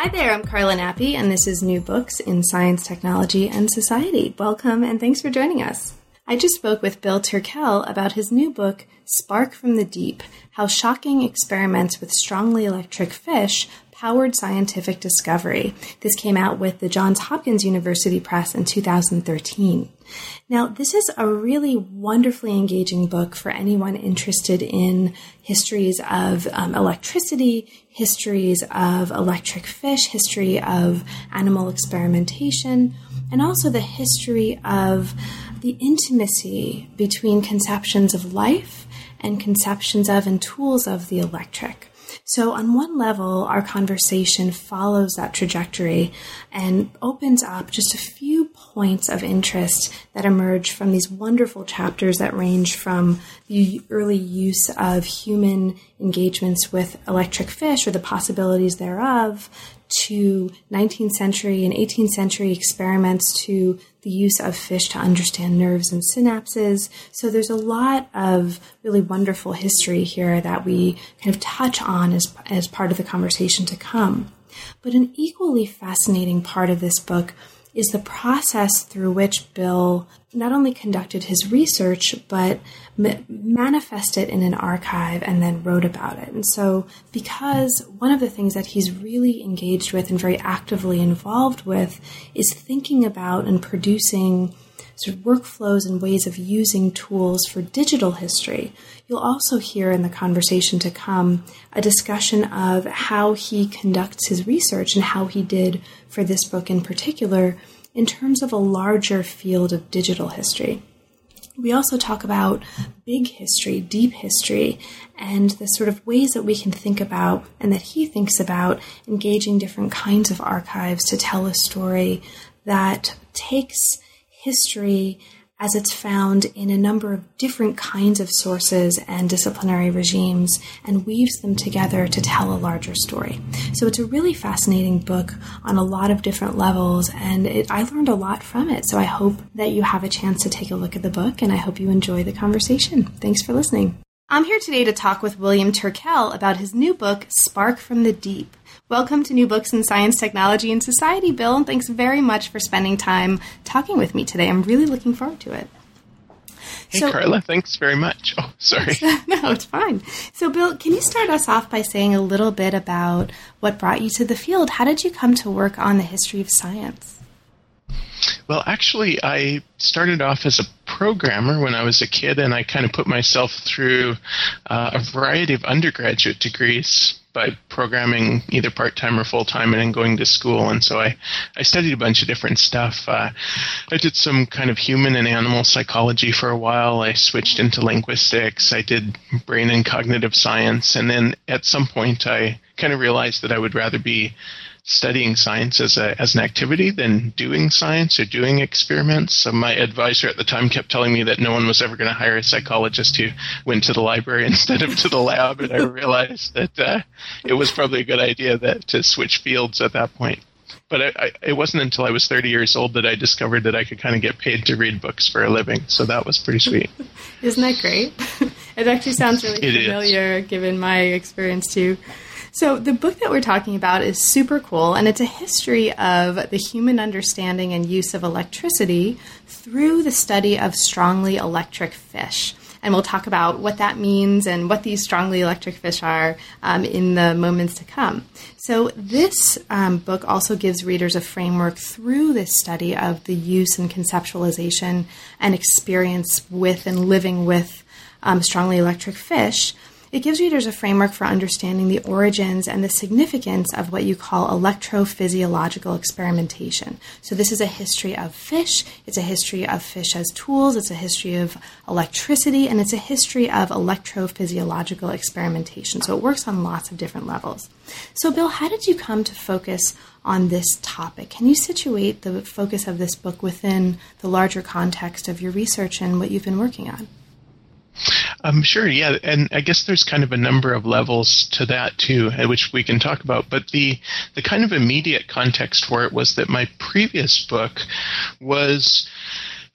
Hi there, I'm Carla Nappi, and this is New Books in Science, Technology, and Society. Welcome, and thanks for joining us. I just spoke with Bill Turkel about his new book, Spark from the Deep How Shocking Experiments with Strongly Electric Fish Powered Scientific Discovery. This came out with the Johns Hopkins University Press in 2013. Now, this is a really wonderfully engaging book for anyone interested in histories of um, electricity, histories of electric fish, history of animal experimentation, and also the history of the intimacy between conceptions of life and conceptions of and tools of the electric. So, on one level, our conversation follows that trajectory and opens up just a few points of interest that emerge from these wonderful chapters that range from the early use of human engagements with electric fish or the possibilities thereof to 19th century and 18th century experiments to the use of fish to understand nerves and synapses. So there's a lot of really wonderful history here that we kind of touch on as, as part of the conversation to come. But an equally fascinating part of this book is the process through which Bill not only conducted his research, but ma- manifested in an archive and then wrote about it. And so, because one of the things that he's really engaged with and very actively involved with is thinking about and producing sort of workflows and ways of using tools for digital history. You'll also hear in the conversation to come a discussion of how he conducts his research and how he did for this book in particular in terms of a larger field of digital history. We also talk about big history, deep history, and the sort of ways that we can think about and that he thinks about engaging different kinds of archives to tell a story that takes history as it's found in a number of different kinds of sources and disciplinary regimes and weaves them together to tell a larger story. So it's a really fascinating book on a lot of different levels, and it, I learned a lot from it. So I hope that you have a chance to take a look at the book, and I hope you enjoy the conversation. Thanks for listening. I'm here today to talk with William Turkel about his new book, Spark from the Deep Welcome to New Books in Science, Technology, and Society, Bill, and thanks very much for spending time talking with me today. I'm really looking forward to it. Hey, so, Carla, thanks very much. Oh, sorry. no, it's fine. So, Bill, can you start us off by saying a little bit about what brought you to the field? How did you come to work on the history of science? Well, actually, I started off as a programmer when I was a kid, and I kind of put myself through uh, a variety of undergraduate degrees by programming either part time or full time and then going to school. And so I, I studied a bunch of different stuff. Uh, I did some kind of human and animal psychology for a while. I switched into linguistics. I did brain and cognitive science. And then at some point, I kind of realized that I would rather be studying science as a as an activity than doing science or doing experiments. So my advisor at the time kept telling me that no one was ever going to hire a psychologist who went to the library instead of to the lab, and I realized that uh, it was probably a good idea that to switch fields at that point. But I, I, it wasn't until I was 30 years old that I discovered that I could kind of get paid to read books for a living. So that was pretty sweet. Isn't that great? it actually sounds really it familiar is. given my experience too. So, the book that we're talking about is super cool, and it's a history of the human understanding and use of electricity through the study of strongly electric fish. And we'll talk about what that means and what these strongly electric fish are um, in the moments to come. So, this um, book also gives readers a framework through this study of the use and conceptualization and experience with and living with um, strongly electric fish It gives readers a framework for understanding the origins and the significance of what you call electrophysiological experimentation. So, this is a history of fish, it's a history of fish as tools, it's a history of electricity, and it's a history of electrophysiological experimentation. So, it works on lots of different levels. So, Bill, how did you come to focus on this topic? Can you situate the focus of this book within the larger context of your research and what you've been working on? Um, sure, yeah, and I guess there's kind of a number of levels to that too, which we can talk about. But the the kind of immediate context for it was that my previous book was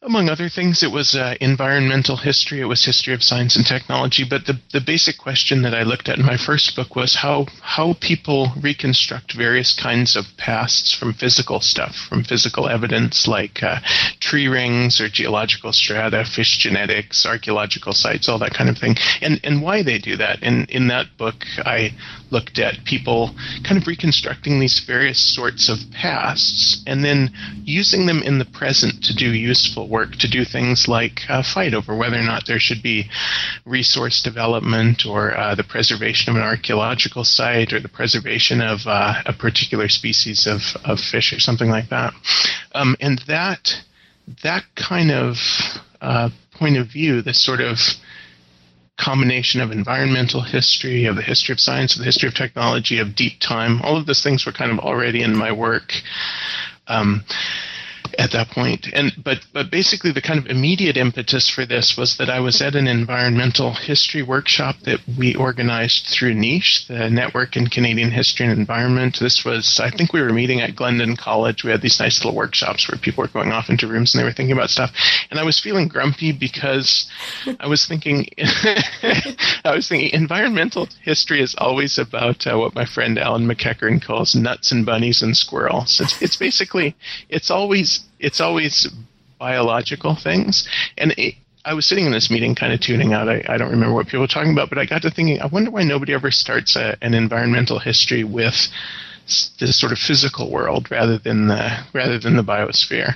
among other things, it was uh, environmental history, it was history of science and technology. But the, the basic question that I looked at in my first book was how, how people reconstruct various kinds of pasts from physical stuff, from physical evidence like uh, tree rings or geological strata, fish genetics, archaeological sites, all that kind of thing, and, and why they do that. And in that book, I looked at people kind of reconstructing these various sorts of pasts and then using them in the present to do useful work, to do things like uh, fight over whether or not there should be resource development or uh, the preservation of an archaeological site or the preservation of uh, a particular species of, of fish or something like that. Um, and that that kind of uh, point of view, this sort of combination of environmental history, of the history of science, of the history of technology, of deep time. All of those things were kind of already in my work. Um, at that point. And but but basically the kind of immediate impetus for this was that I was at an environmental history workshop that we organized through Niche, the Network in Canadian History and Environment. This was I think we were meeting at Glendon College. We had these nice little workshops where people were going off into rooms and they were thinking about stuff. And I was feeling grumpy because I was thinking I was thinking environmental history is always about uh, what my friend Alan MacEachern calls nuts and bunnies and squirrels. It's, it's basically it's always it's always biological things. And it, I was sitting in this meeting, kind of tuning out. I, I, don't remember what people were talking about, but I got to thinking, I wonder why nobody ever starts a, an environmental history with this sort of physical world rather than the rather than the biosphere.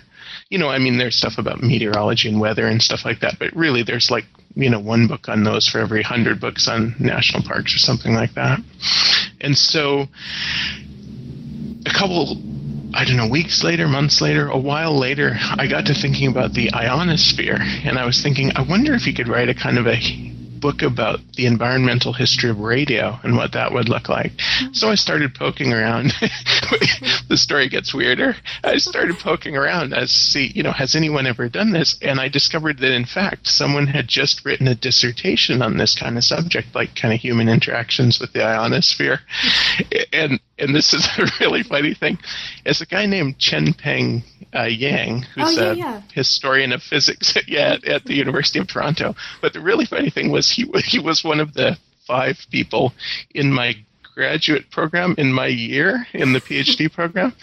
You know, I mean, there's stuff about meteorology and weather and stuff like that, but really, there's like you know one book on those for every hundred books on national parks or something like that. And so, a couple I don't know, weeks later, months later, a while later, I got to thinking about the ionosphere. And I was thinking, I wonder if you could write a kind of a book about the environmental history of radio and what that would look like. So I started poking around. the story gets weirder. I started poking around as see, you know, has anyone ever done this? And I discovered that in fact someone had just written a dissertation on this kind of subject, like kind of human interactions with the ionosphere. And and this is a really funny thing. It's a guy named Chen-Pang uh, Yeang, who's oh, yeah, a yeah. historian of physics yeah, at, at the University of Toronto. But the really funny thing was he he was one of the five people in my graduate program in my year in the PhD program.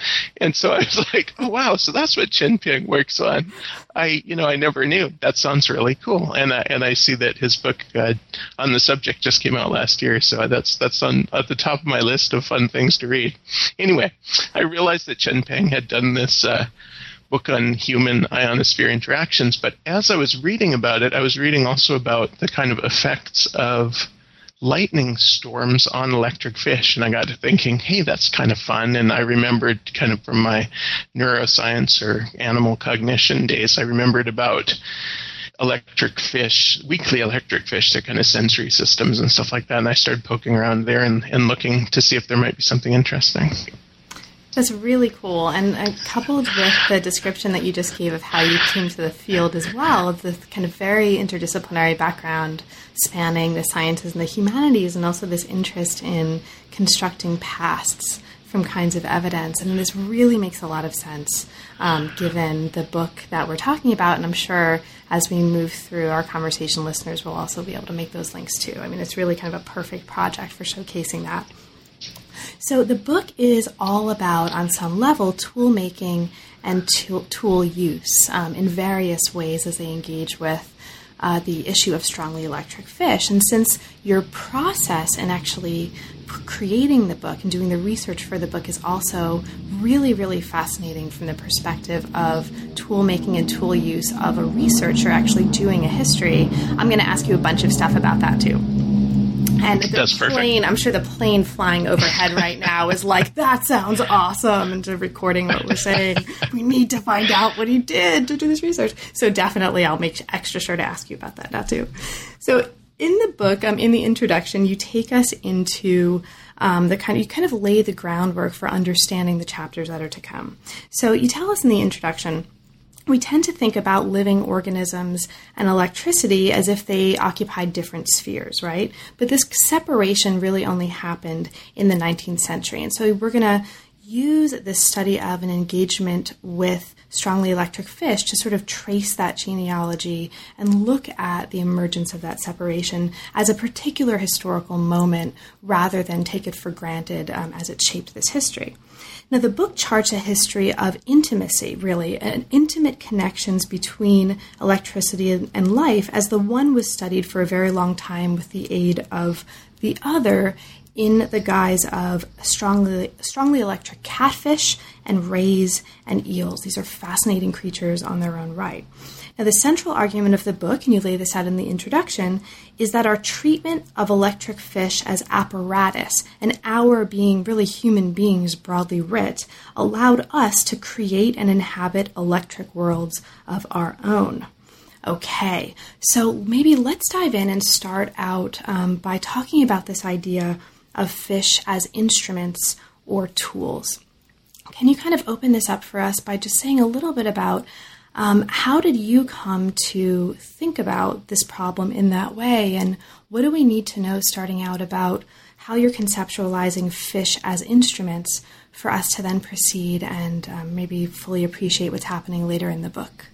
And so I was like, oh wow, so that's what Chen-Pang works on. I, you know, I never knew. That sounds really cool. And I, and I see that his book uh, on the subject just came out last year, so that's that's on at the top of my list of fun things to read. Anyway, I realized that Chen-Pang had done this. Uh, book on human ionosphere interactions. But as I was reading about it, I was reading also about the kind of effects of lightning storms on electric fish. And I got to thinking, hey, that's kind of fun. And I remembered kind of from my neuroscience or animal cognition days, I remembered about electric fish, weakly electric fish, their kind of sensory systems and stuff like that. And I started poking around there and, and looking to see if there might be something interesting. That's really cool. And uh, coupled with the description that you just gave of how you came to the field as well, of the kind of very interdisciplinary background spanning the sciences and the humanities, and also this interest in constructing pasts from kinds of evidence. And this really makes a lot of sense um, given the book that we're talking about. And I'm sure as we move through our conversation, listeners will also be able to make those links too. I mean, it's really kind of a perfect project for showcasing that. So the book is all about, on some level, tool making and tool use um, in various ways as they engage with uh, the issue of strongly electric fish. And since your process in actually creating the book and doing the research for the book is also really, really fascinating from the perspective of tool making and tool use of a researcher actually doing a history, I'm going to ask you a bunch of stuff about that too. And the That's perfect. plane, I'm sure the plane flying overhead right now is like, that sounds awesome. And to recording what we're saying, we need to find out what he did to do this research. So definitely I'll make extra sure to ask you about that now too. So in the book, um, in the introduction, you take us into um, the kind of, you kind of lay the groundwork for understanding the chapters that are to come. So you tell us in the introduction, we tend to think about living organisms and electricity as if they occupied different spheres, right? But this separation really only happened in the 19th century. And so we're going to use this study of an engagement with strongly electric fish to sort of trace that genealogy and look at the emergence of that separation as a particular historical moment rather than take it for granted um, as it shaped this history. Now, the book charts a history of intimacy, really, and intimate connections between electricity and life, as the one was studied for a very long time with the aid of the other in the guise of strongly, strongly electric catfish and rays and eels. These are fascinating creatures on their own right. Now, the central argument of the book, and you lay this out in the introduction, is that our treatment of electric fish as apparatus, and our being really human beings broadly writ, allowed us to create and inhabit electric worlds of our own. Okay, so maybe let's dive in and start out um, by talking about this idea of fish as instruments or tools. Can you kind of open this up for us by just saying a little bit about um, how did you come to think about this problem in that way? And what do we need to know starting out about how you're conceptualizing fish as instruments for us to then proceed and um, maybe fully appreciate what's happening later in the book?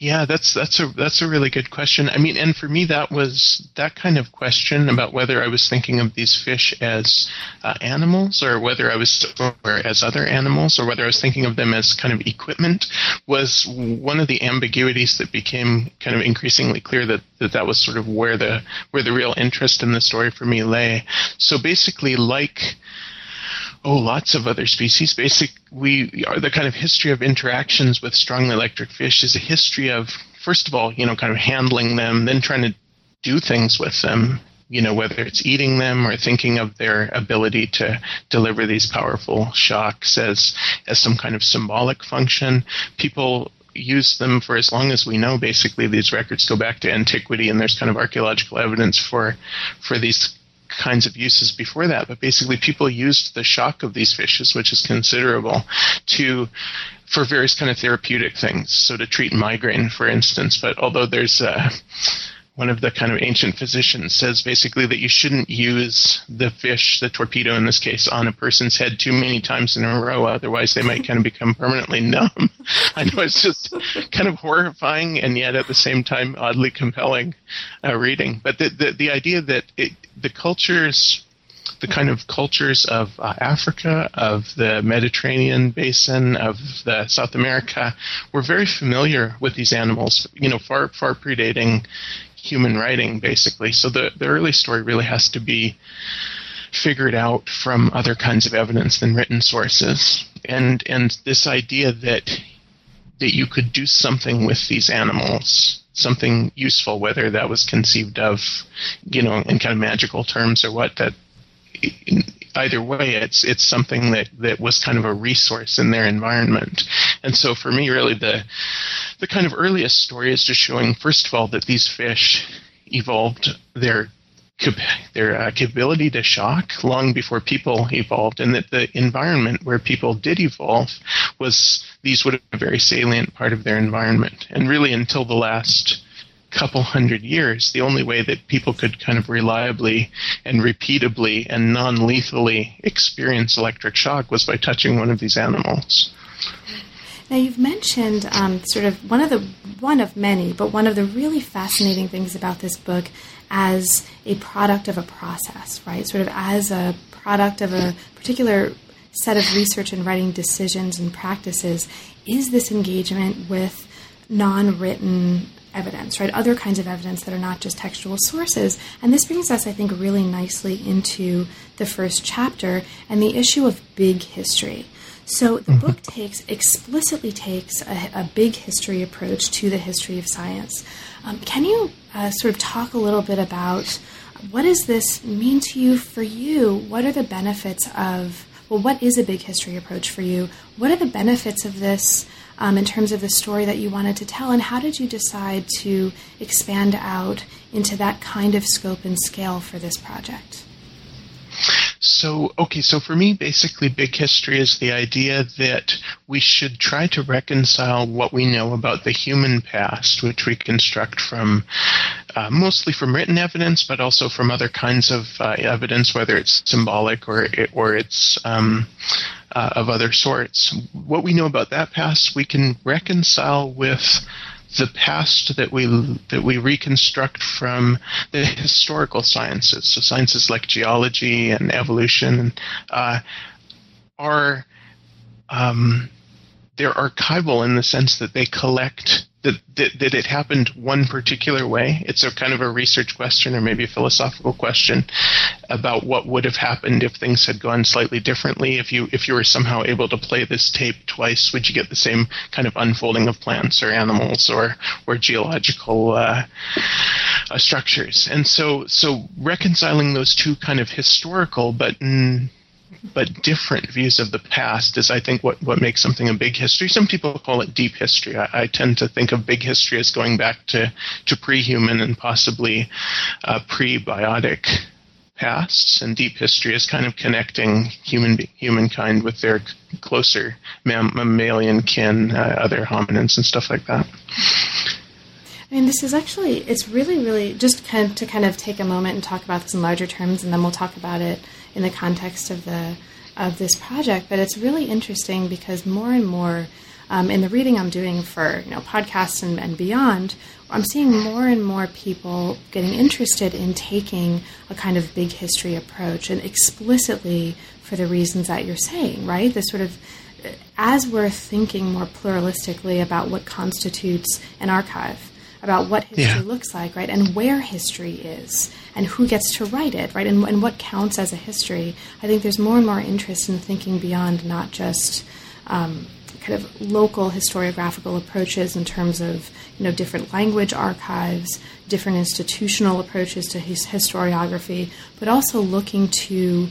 Yeah, that's that's a that's a really good question. I mean, and for me, that was that kind of question about whether I was thinking of these fish as uh, animals or whether I was or as other animals or whether I was thinking of them as kind of equipment was one of the ambiguities that became kind of increasingly clear that that, that was sort of where the where the real interest in the story for me lay. So basically, like oh, lots of other species. Basic, we are the kind of history of interactions with strongly electric fish is a history of, first of all, you know, kind of handling them, then trying to do things with them. You know, whether it's eating them or thinking of their ability to deliver these powerful shocks as as some kind of symbolic function. People use them for as long as we know. Basically, these records go back to antiquity, and there's kind of archaeological evidence for for these kinds of uses before that, but basically people used the shock of these fishes, which is considerable, to for various kind of therapeutic things. So to treat migraine, for instance. But although there's uh, one of the kind of ancient physicians says basically that you shouldn't use the fish, the torpedo in this case, on a person's head too many times in a row, otherwise they might kind of become permanently numb. I know it's just kind of horrifying and yet at the same time oddly compelling uh, reading. But the, the, the idea that it, the cultures the kind of cultures of uh, Africa, of the Mediterranean basin, of the South America, were very familiar with these animals. You know, far far predating human writing, basically. So the the early story really has to be figured out from other kinds of evidence than written sources. And and this idea that that you could do something with these animals something useful, whether that was conceived of, you know, in kind of magical terms or what. That either way, it's it's something that that was kind of a resource in their environment. And so for me, really, the the kind of earliest story is just showing, first of all, that these fish evolved their their uh, capability to shock long before people evolved, and that the environment where people did evolve was these would have been a very salient part of their environment. And really, until the last couple hundred years, the only way that people could kind of reliably and repeatably and non lethally experience electric shock was by touching one of these animals. Now you've mentioned um, sort of one of the one of many, but one of the really fascinating things about this book as a product of a process, right? Sort of as a product of a particular set of research and writing decisions and practices is this engagement with non-written evidence, right? Other kinds of evidence that are not just textual sources. And this brings us, I think, really nicely into the first chapter and the issue of big history. So the mm-hmm. book takes explicitly takes a, a, big history approach to the history of science. Um, can you uh, sort of talk a little bit about what does this mean to you for you? What are the benefits of, well, what is a big history approach for you? What are the benefits of this um, in terms of the story that you wanted to tell? And how did you decide to expand out into that kind of scope and scale for this project? So, okay, so for me, basically, big history is the idea that we should try to reconcile what we know about the human past, which we construct from uh, mostly from written evidence, but also from other kinds of uh, evidence, whether it's symbolic or or it's um, uh, of other sorts. What we know about that past, we can reconcile with the past that we that we reconstruct from the historical sciences, so sciences like geology and evolution, uh, are um, they're archival in the sense that they collect that, that, that it happened one particular way. It's a kind of a research question or maybe a philosophical question about what would have happened if things had gone slightly differently. If you if you were somehow able to play this tape twice, would you get the same kind of unfolding of plants or animals or or geological uh, uh, structures? And so so reconciling those two kind of historical but mm, but different views of the past is, I think, what, what makes something a big history. Some people call it deep history. I, I tend to think of big history as going back to, to pre-human and possibly uh, pre-biotic pasts, and deep history is kind of connecting human humankind with their closer mam- mammalian kin, uh, other hominins, and stuff like that. I mean, this is actually, it's really, really, just kind of to kind of take a moment and talk about this in larger terms, and then we'll talk about it in the context of the of this project. But it's really interesting because more and more um, in the reading I'm doing for you know podcasts and, and beyond, I'm seeing more and more people getting interested in taking a kind of big history approach and explicitly for the reasons that you're saying, right? This sort of as we're thinking more pluralistically about what constitutes an archive, about what history yeah. looks like, right, and where history is, and who gets to write it, right, and, and what counts as a history. I think there's more and more interest in thinking beyond not just um, kind of local historiographical approaches in terms of you know different language archives, different institutional approaches to his historiography, but also looking to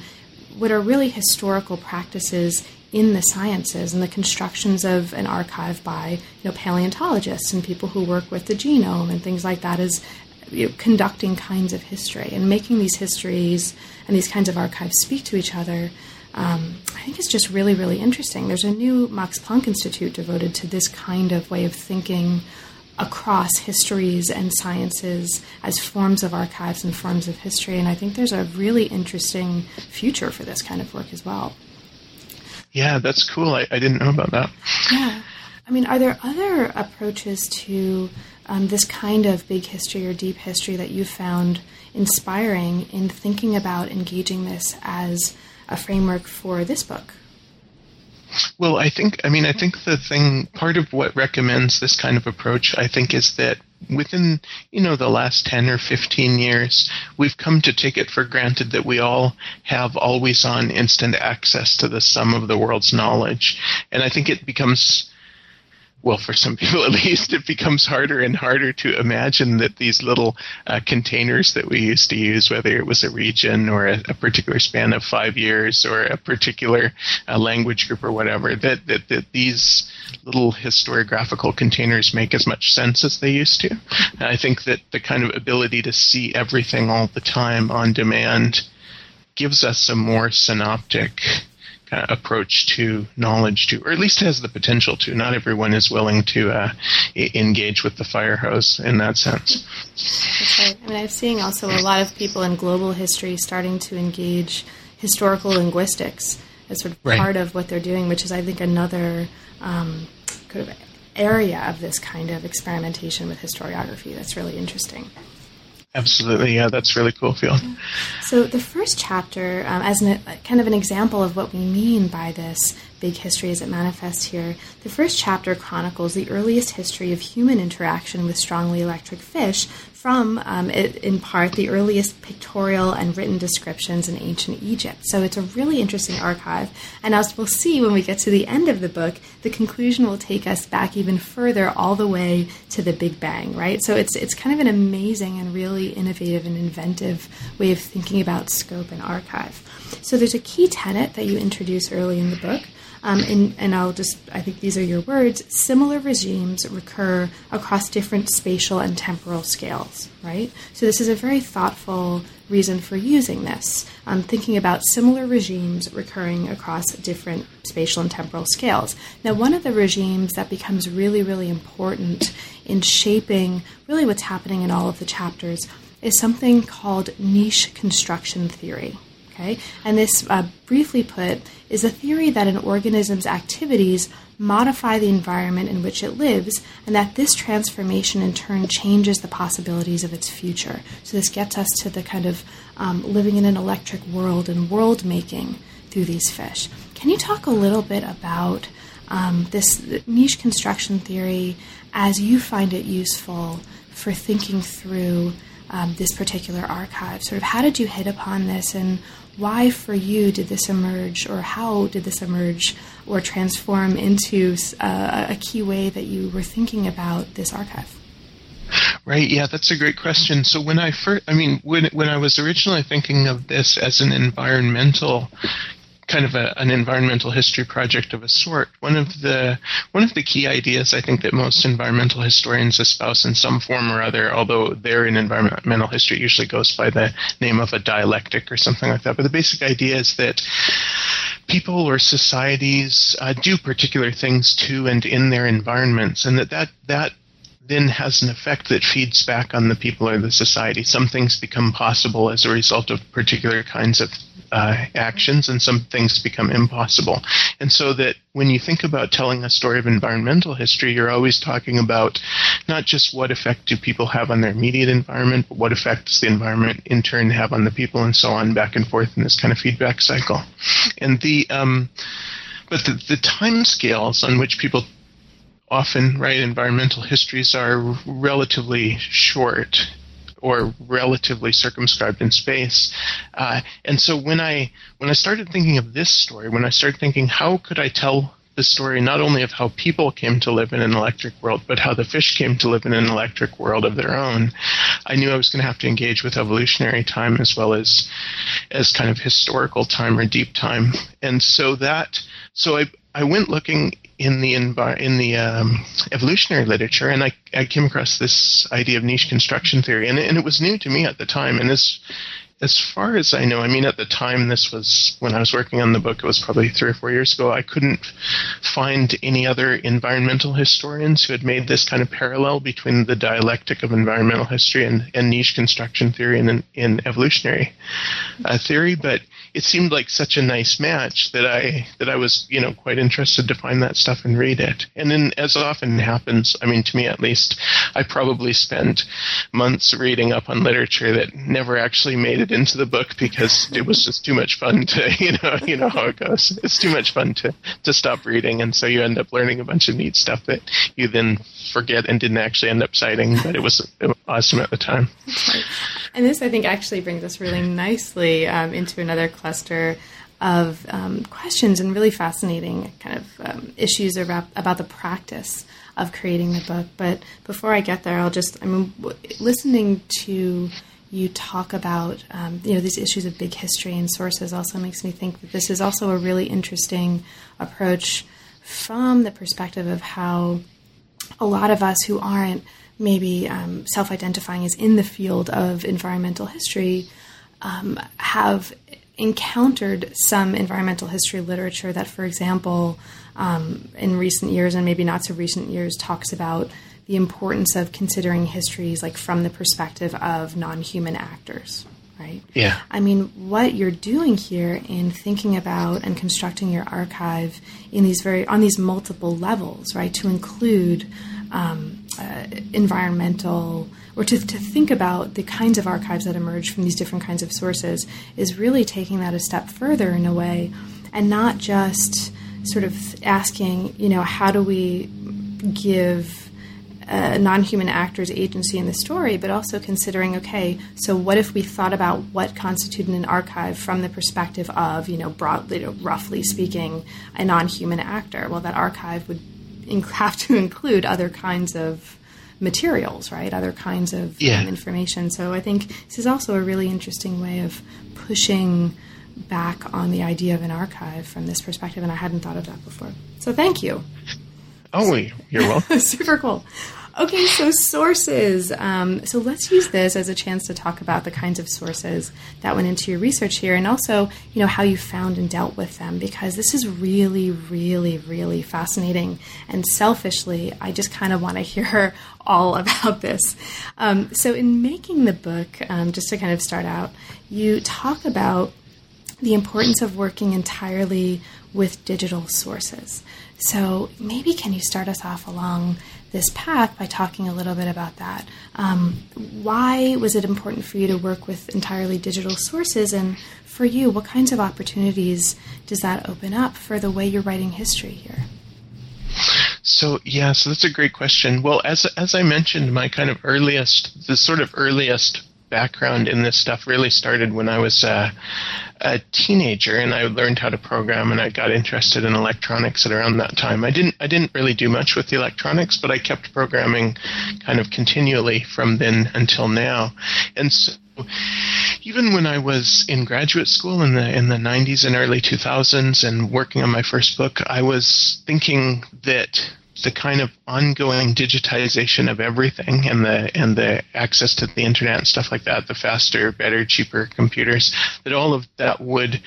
what are really historical practices in the sciences and the constructions of an archive by you know paleontologists and people who work with the genome and things like that is you know, conducting kinds of history and making these histories and these kinds of archives speak to each other. Um, I think it's just really, really interesting. There's a new Max Planck Institute devoted to this kind of way of thinking across histories and sciences as forms of archives and forms of history. And I think there's a really interesting future for this kind of work as well. Yeah, that's cool. I, I didn't know about that. Yeah. I mean, are there other approaches to um, this kind of big history or deep history that you found inspiring in thinking about engaging this as a framework for this book? Well, I think, I mean, I think the thing, part of what recommends this kind of approach, I think, is that within, you know, the last 10 or 15 years, we've come to take it for granted that we all have always on instant access to the sum of the world's knowledge. And I think it becomes well, for some people at least, it becomes harder and harder to imagine that these little uh, containers that we used to use, whether it was a region or a, a particular span of five years or a particular uh, language group or whatever, that, that, that these little historiographical containers make as much sense as they used to. And I think that the kind of ability to see everything all the time on demand gives us a more synoptic kind of approach to knowledge to, or at least has the potential to. Not everyone is willing to uh, I- engage with the fire hose in that sense. That's right. I mean, I'm seeing also a lot of people in global history starting to engage historical linguistics as sort of right. part of what they're doing, which is, I think, another um, kind of area of this kind of experimentation with historiography that's really interesting. Absolutely, yeah, that's really cool, Phil. So the first chapter, um, as an, kind of an example of what we mean by this big history as it manifests here. The first chapter chronicles the earliest history of human interaction with strongly electric fish from, um, it, in part, the earliest pictorial and written descriptions in ancient Egypt. So it's a really interesting archive. And as we'll see when we get to the end of the book, the conclusion will take us back even further, all the way to the Big Bang, right? So it's it's kind of an amazing and really innovative and inventive way of thinking about scope and archive. So there's a key tenet that you introduce early in the book um, and, and I'll just, I think these are your words, similar regimes recur across different spatial and temporal scales, right? So this is a very thoughtful reason for using this, um, thinking about similar regimes recurring across different spatial and temporal scales. Now, one of the regimes that becomes really, really important in shaping really what's happening in all of the chapters is something called niche construction theory. Okay? And this, uh, briefly put, is a theory that an organism's activities modify the environment in which it lives, and that this transformation in turn changes the possibilities of its future. So, this gets us to the kind of um, living in an electric world and world making through these fish. Can you talk a little bit about um, this niche construction theory as you find it useful for thinking through? Um, this particular archive. Sort of how did you hit upon this, and why for you did this emerge, or how did this emerge or transform into uh, a key way that you were thinking about this archive? Right. Yeah, that's a great question. So when I first, I mean, when when I was originally thinking of this as an environmental kind of a, an environmental history project of a sort. One of the one of the key ideas I think that most environmental historians espouse in some form or other, although they're in environmental history, it usually goes by the name of a dialectic or something like that. But the basic idea is that people or societies uh, do particular things to and in their environments, and that that that then has an effect that feeds back on the people or the society. Some things become possible as a result of particular kinds of uh, actions, and some things become impossible. And so that when you think about telling a story of environmental history, you're always talking about not just what effect do people have on their immediate environment, but what effect does the environment in turn have on the people, and so on, back and forth in this kind of feedback cycle. And the um, but the, the time scales on which people often, right, environmental histories are relatively short or relatively circumscribed in space. Uh, and so when I when I started thinking of this story, when I started thinking how could I tell the story not only of how people came to live in an electric world, but how the fish came to live in an electric world of their own. I knew I was going to have to engage with evolutionary time as well as as kind of historical time or deep time, and so that so I I went looking in the in the um, evolutionary literature, and I, I came across this idea of niche construction theory, and, and it was new to me at the time. And as as far as I know, I mean, at the time this was when I was working on the book, it was probably three or four years ago. I couldn't find any other environmental historians who had made this kind of parallel between the dialectic of environmental history and, and niche construction theory and in, in evolutionary uh, theory. But it seemed like such a nice match that I that I was you know quite interested to find that stuff and read it. And then, as often happens, I mean, to me at least, I probably spent months reading up on literature that never actually made it into the book because it was just too much fun to you know you know how it goes. It's too much fun to to stop reading, and so you end up learning a bunch of neat stuff that you then forget and didn't actually end up citing, but it was, it was awesome at the time. And this, I think, actually brings us really nicely um, into another cluster of um, questions and really fascinating kind of um, issues about, about the practice of creating the book. But before I get there, I'll just, I mean, listening to you talk about um, you know these issues of big history and sources also makes me think that this is also a really interesting approach from the perspective of how a lot of us who aren't maybe um, self identifying as in the field of environmental history um, have encountered some environmental history literature that, for example, um, in recent years and maybe not so recent years, talks about the importance of considering histories like from the perspective of non human actors. Right? Yeah. I mean, what you're doing here in thinking about and constructing your archive in these very on these multiple levels, right? To include um, uh, environmental or to, to think about the kinds of archives that emerge from these different kinds of sources is really taking that a step further in a way and not just sort of asking, you know, how do we give uh, non-human actors agency in the story, but also considering, okay, so what if we thought about what constituted an archive from the perspective of, you know, broadly, roughly speaking, a non-human actor? Well, that archive would have to include other kinds of materials, right? Other kinds of yeah. um, information. So I think this is also a really interesting way of pushing back on the idea of an archive from this perspective, and I hadn't thought of that before. So thank you. Oh, you're welcome. Super cool. Okay, so sources. Um, so let's use this as a chance to talk about the kinds of sources that went into your research here, and also, you know, how you found and dealt with them, because this is really, really, really fascinating. And selfishly, I just kind of want to hear all about this. Um, so, in making the book, um, just to kind of start out, you talk about the importance of working entirely with digital sources. So maybe can you start us off along this path by talking a little bit about that? Um, why was it important for you to work with entirely digital sources? And for you, what kinds of opportunities does that open up for the way you're writing history here? So yeah, so that's a great question. Well, as as I mentioned, my kind of earliest, the sort of earliest background in this stuff really started when I was uh, a teenager and I learned how to program and I got interested in electronics at around that time. I didn't I didn't really do much with the electronics, but I kept programming kind of continually from then until now. And so even when I was in graduate school in the in the 90s and early 2000s and working on my first book, I was thinking that the kind of ongoing digitization of everything and the and the access to the internet and stuff like that, the faster, better, cheaper computers, that all of that would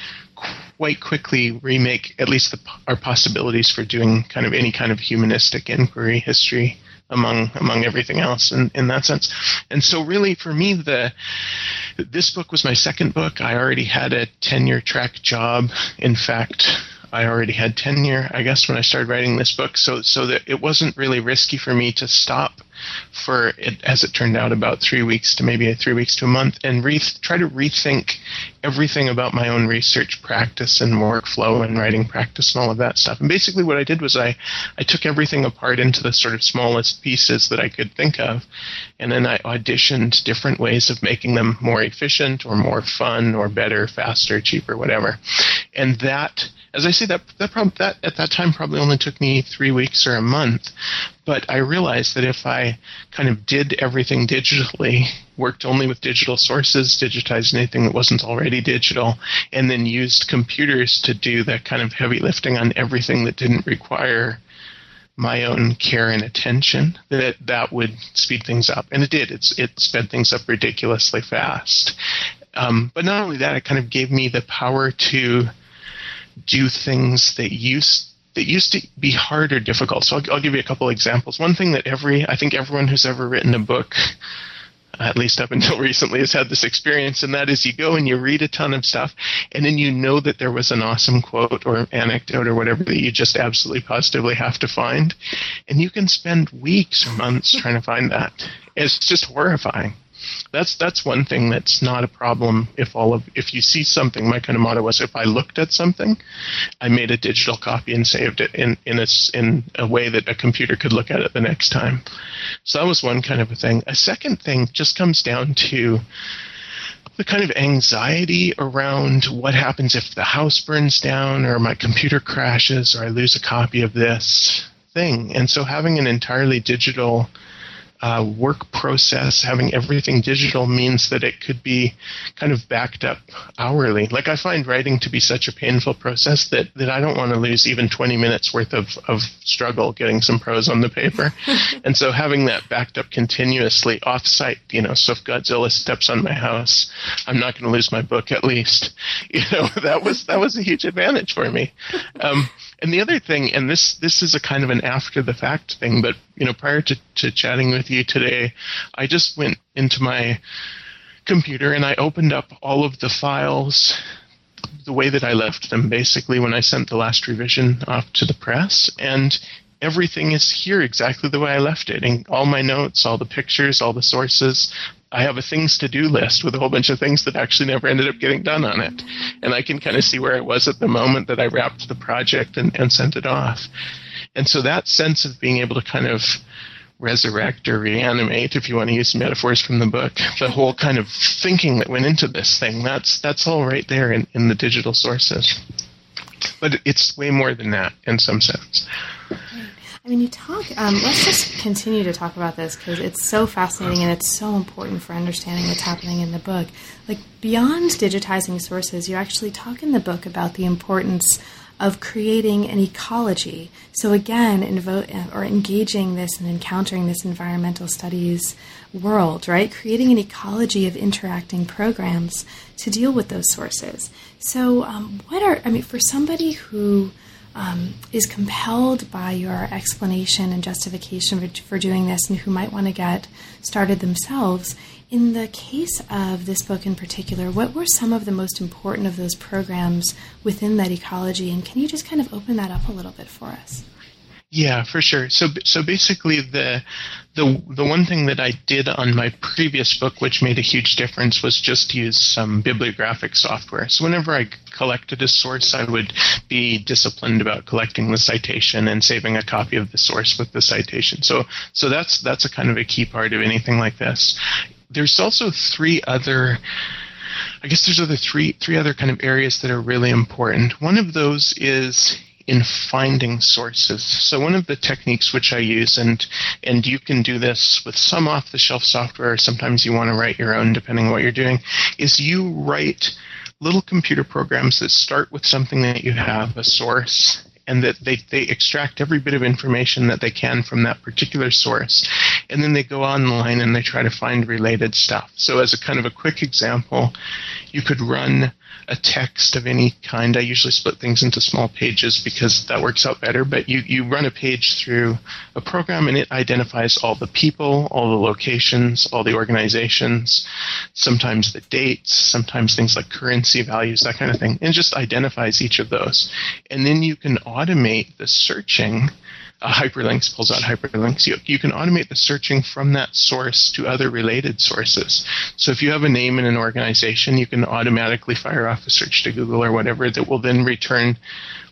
quite quickly remake at least the, our possibilities for doing kind of any kind of humanistic inquiry history among among everything else in, in that sense. And so really for me the this book was my second book. I already had a tenure track job. In fact, I already had tenure, I guess, when I started writing this book. So, so that it wasn't really risky for me to stop for it, as it turned out, about three weeks to maybe three weeks to a month, and re- try to rethink everything about my own research practice and workflow and writing practice and all of that stuff. And basically, what I did was I, I took everything apart into the sort of smallest pieces that I could think of, and then I auditioned different ways of making them more efficient or more fun or better, faster, cheaper, whatever. And that as I say, that that, prob- that at that time probably only took me three weeks or a month. But I realized that if I kind of did everything digitally, worked only with digital sources, digitized anything that wasn't already digital, and then used computers to do that kind of heavy lifting on everything that didn't require my own care and attention that that would speed things up. And it did. It's it sped things up ridiculously fast. Um, but not only that it kind of gave me the power to do things that used that used to be hard or difficult. So I'll, I'll give you a couple examples. One thing that every I think everyone who's ever written a book at least up until recently, has had this experience, and that is you go and you read a ton of stuff, and then you know that there was an awesome quote or anecdote or whatever that you just absolutely positively have to find, and you can spend weeks or months trying to find that. It's just horrifying that's that's one thing that's not a problem if all of if you see something my kind of motto was if i looked at something i made a digital copy and saved it in in a, in a way that a computer could look at it the next time. So that was one kind of a thing. A second thing just comes down to the kind of anxiety around what happens if the house burns down or my computer crashes or i lose a copy of this thing. And so having an entirely digital uh, work process, having everything digital means that it could be kind of backed up hourly. Like I find writing to be such a painful process that, that I don't want to lose even 20 minutes worth of, of struggle getting some prose on the paper. and so having that backed up continuously offsite, you know, so if Godzilla steps on my house, I'm not going to lose my book at least. You know, that was, that was a huge advantage for me. Um, and the other thing, and this this is a kind of an after the fact thing, but you know, prior to, to chatting with you today, I just went into my computer and I opened up all of the files the way that I left them basically when I sent the last revision off to the press and everything is here exactly the way I left it. And all my notes, all the pictures, all the sources, I have a things to do list with a whole bunch of things that actually never ended up getting done on it. And I can kind of see where I was at the moment that I wrapped the project and, and sent it off. And so that sense of being able to kind of resurrect or reanimate, if you want to use metaphors from the book, the whole kind of thinking that went into this thing, that's that's all right there in, in the digital sources. But it's way more than that in some sense. I mean, you talk. Um, let's just continue to talk about this because it's so fascinating and it's so important for understanding what's happening in the book. Like beyond digitizing sources, you actually talk in the book about the importance of creating an ecology. So again, invo- or engaging this and encountering this environmental studies world, right? Creating an ecology of interacting programs to deal with those sources. So, um, what are I mean for somebody who um, is compelled by your explanation and justification for, for doing this and who might want to get started themselves. In the case of this book in particular, what were some of the most important of those programs within that ecology? And can you just kind of open that up a little bit for us? Yeah, for sure. So so basically the the the one thing that I did on my previous book which made a huge difference was just use some bibliographic software. So whenever I collected a source, I would be disciplined about collecting the citation and saving a copy of the source with the citation. So so that's that's a kind of a key part of anything like this. There's also three other I guess there's other three three other kind of areas that are really important. One of those is in finding sources. So one of the techniques which I use, and and you can do this with some off-the-shelf software. Sometimes you want to write your own, depending on what you're doing. Is you write little computer programs that start with something that you have, a source, and that they, they extract every bit of information that they can from that particular source. And then they go online and they try to find related stuff. So, as a kind of a quick example, you could run a text of any kind. I usually split things into small pages because that works out better. But you, you run a page through a program and it identifies all the people, all the locations, all the organizations, sometimes the dates, sometimes things like currency values, that kind of thing. And just identifies each of those. And then you can automate the searching hyperlinks pulls out hyperlinks. You, you can automate the searching from that source to other related sources. So if you have a name in an organization, you can automatically fire off a search to Google or whatever that will then return,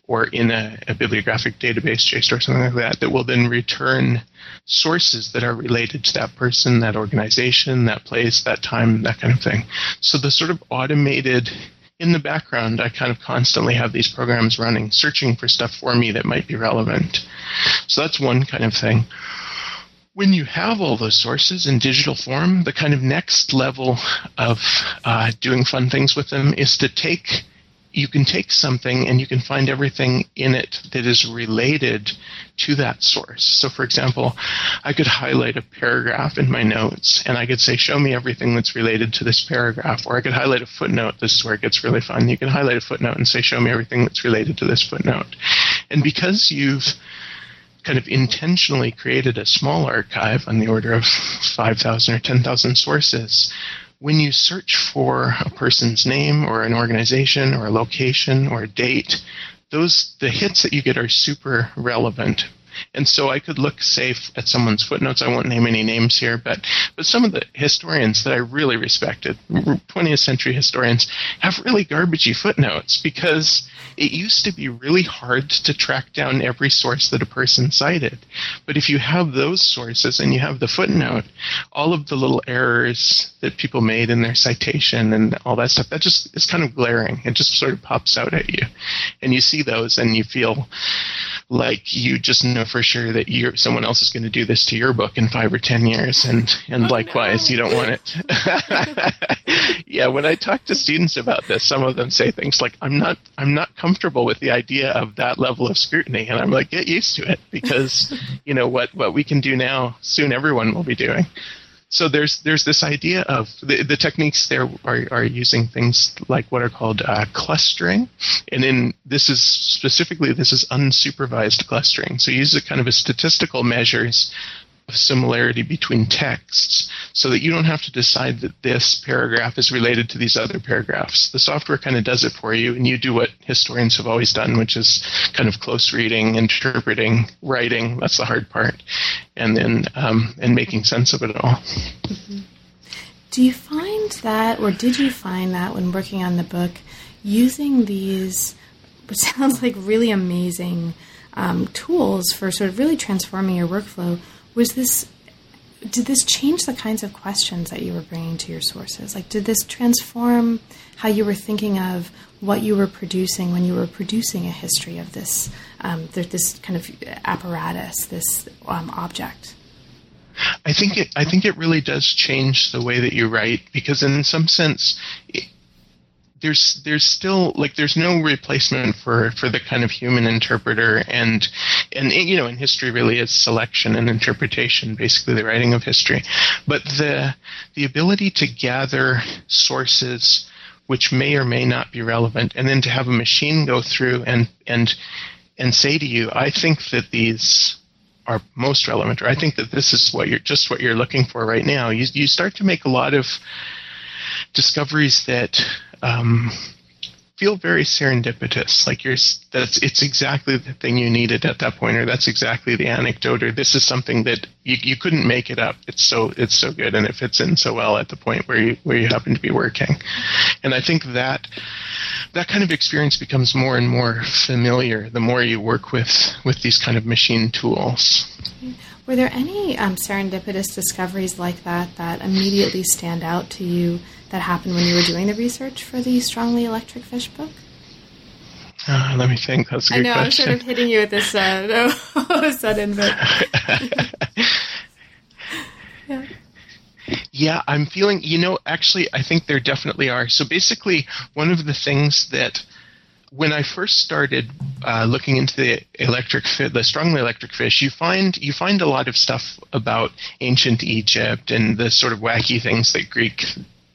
or in a, a bibliographic database, JSTOR or something like that, that will then return sources that are related to that person, that organization, that place, that time, that kind of thing. So the sort of automated in the background, I kind of constantly have these programs running, searching for stuff for me that might be relevant. So that's one kind of thing. When you have all those sources in digital form, the kind of next level of uh, doing fun things with them is to take you can take something and you can find everything in it that is related to that source. So, for example, I could highlight a paragraph in my notes and I could say, Show me everything that's related to this paragraph. Or I could highlight a footnote. This is where it gets really fun. You can highlight a footnote and say, Show me everything that's related to this footnote. And because you've kind of intentionally created a small archive on the order of 5,000 or 10,000 sources, when you search for a person's name or an organization or a location or a date, those the hits that you get are super relevant and so I could look, say, at someone's footnotes. I won't name any names here, but but some of the historians that I really respected, 20th century historians, have really garbagey footnotes because it used to be really hard to track down every source that a person cited. But if you have those sources and you have the footnote, all of the little errors that people made in their citation and all that stuff, that just is kind of glaring. It just sort of pops out at you. And you see those and you feel like you just know for sure that you someone else is going to do this to your book in five or ten years, and and oh, likewise, no. you don't want it. yeah, when I talk to students about this, some of them say things like, "I'm not I'm not comfortable with the idea of that level of scrutiny," and I'm like, "Get used to it because you know what what we can do now, soon everyone will be doing." So there's there's this idea of the, the techniques there are, are using things like what are called uh, clustering, and in this is specifically this is unsupervised clustering. So you use a kind of a statistical measures of similarity between texts so that you don't have to decide that this paragraph is related to these other paragraphs. The software kind of does it for you, and you do what historians have always done, which is kind of close reading, interpreting, writing. That's the hard part, and then um, and making sense of it all. Mm-hmm. Do you find that, or did you find that when working on the book, using these, what sounds like really amazing um, tools for sort of really transforming your workflow, was this did this change the kinds of questions that you were bringing to your sources? Like, did this transform how you were thinking of what you were producing when you were producing a history of this, um, this kind of apparatus, this um, object? I think it. I think it really does change the way that you write because, in some sense, it, there's there's still like there's no replacement for for the kind of human interpreter and and you know in history really it's selection and interpretation basically the writing of history. But the the ability to gather sources which may or may not be relevant and then to have a machine go through and and and say to you i think that these are most relevant or i think that this is what you're just what you're looking for right now you you start to make a lot of discoveries that um, feel very serendipitous. Like you're that's it's exactly the thing you needed at that point, or that's exactly the anecdote, or this is something that you, you couldn't make it up. It's so it's so good, and it fits in so well at the point where you where you happen to be working. And I think that that kind of experience becomes more and more familiar the more you work with with these kind of machine tools. Were there any um, serendipitous discoveries like that that immediately stand out to you that happened when you were doing the research for the Strongly Electric Fish book? Uh, let me think. That's a good I know question. I'm sort of hitting you with this uh, all of a sudden, but yeah. Yeah, I'm feeling. You know, actually, I think there definitely are. So basically, one of the things that when I first started uh, looking into the electric the strongly electric fish, you find you find a lot of stuff about ancient Egypt and the sort of wacky things that Greek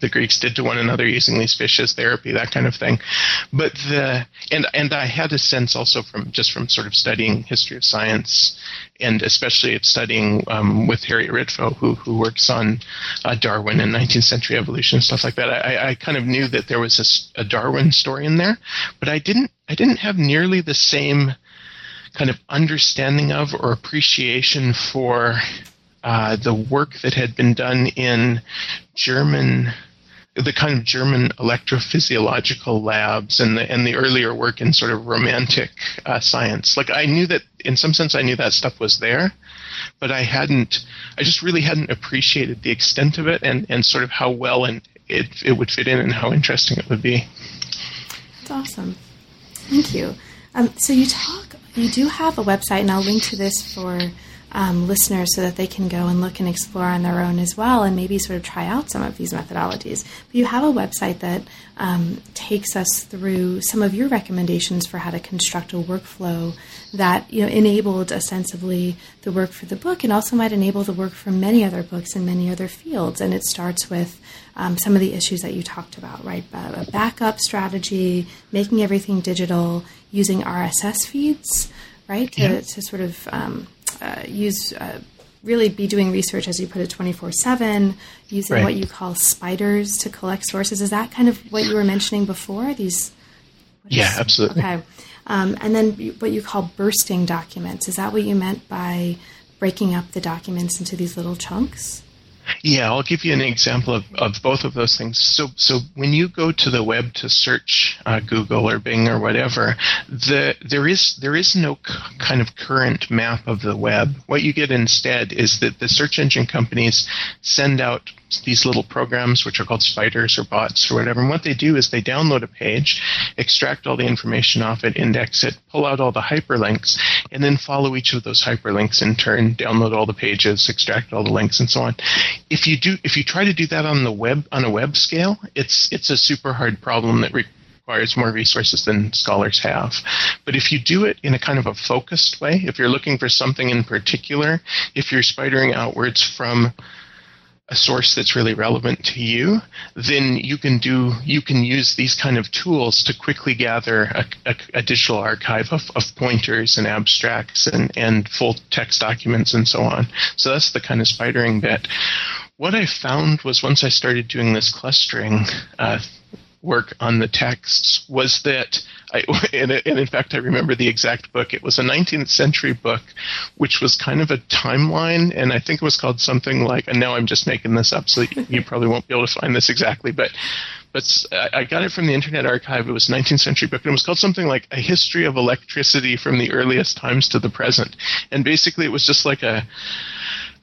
the Greeks did to one another using these fish as therapy, that kind of thing. But the and and I had a sense also from just from sort of studying history of science, and especially studying um, with Harriet Ritvo, who who works on uh, Darwin and 19th century evolution stuff like that. I, I kind of knew that there was a, a Darwin story in there, but I didn't I didn't have nearly the same kind of understanding of or appreciation for uh, the work that had been done in German the kind of German electrophysiological labs and the and the earlier work in sort of romantic uh, science. Like I knew that in some sense I knew that stuff was there, but I hadn't. I just really hadn't appreciated the extent of it and and sort of how well and it it would fit in and how interesting it would be. That's awesome. Thank you. Um, so you talk. You do have a website, and I'll link to this for um, listeners so that they can go and look and explore on their own as well and maybe sort of try out some of these methodologies. But you have a website that um, takes us through some of your recommendations for how to construct a workflow that you know enabled ostensibly the work for the book and also might enable the work for many other books in many other fields. And it starts with um, some of the issues that you talked about, right? A backup strategy, making everything digital, using RSS feeds, right, to, yeah. to sort of um, uh, use uh, really be doing research as you put it 24 7 using right. what you call spiders to collect sources. Is that kind of what you were mentioning before these yeah is, absolutely. Okay. Um, and then what you call bursting documents. Is that what you meant by breaking up the documents into these little chunks yeah, I'll give you an example of, of both of those things. So, so when you go to the web to search uh, Google or Bing or whatever, the there is there is no c- kind of current map of the web. What you get instead is that the search engine companies send out these little programs, which are called spiders or bots or whatever. And what they do is they download a page, extract all the information off it, index it, pull out all the hyperlinks, and then follow each of those hyperlinks in turn, download all the pages, extract all the links, and so on. If you do, if you try to do that on the web on a web scale, it's it's a super hard problem that requires more resources than scholars have. But if you do it in a kind of a focused way, if you're looking for something in particular, if you're spidering outwards from a source that's really relevant to you, then you can do you can use these kind of tools to quickly gather a, a, a, digital archive of, of pointers and abstracts and, and full text documents and so on. So that's the kind of spidering bit. What I found was once I started doing this clustering, uh, work on the texts was that I, and, and, in fact, I remember the exact book. It was a 19th century book, which was kind of a timeline, and I think it was called something like. And now I'm just making this up, so you probably won't be able to find this exactly, but. But I got it from the Internet Archive. It was a 19th century book, and it was called something like "A History of Electricity from the Earliest Times to the Present." And basically, it was just like a,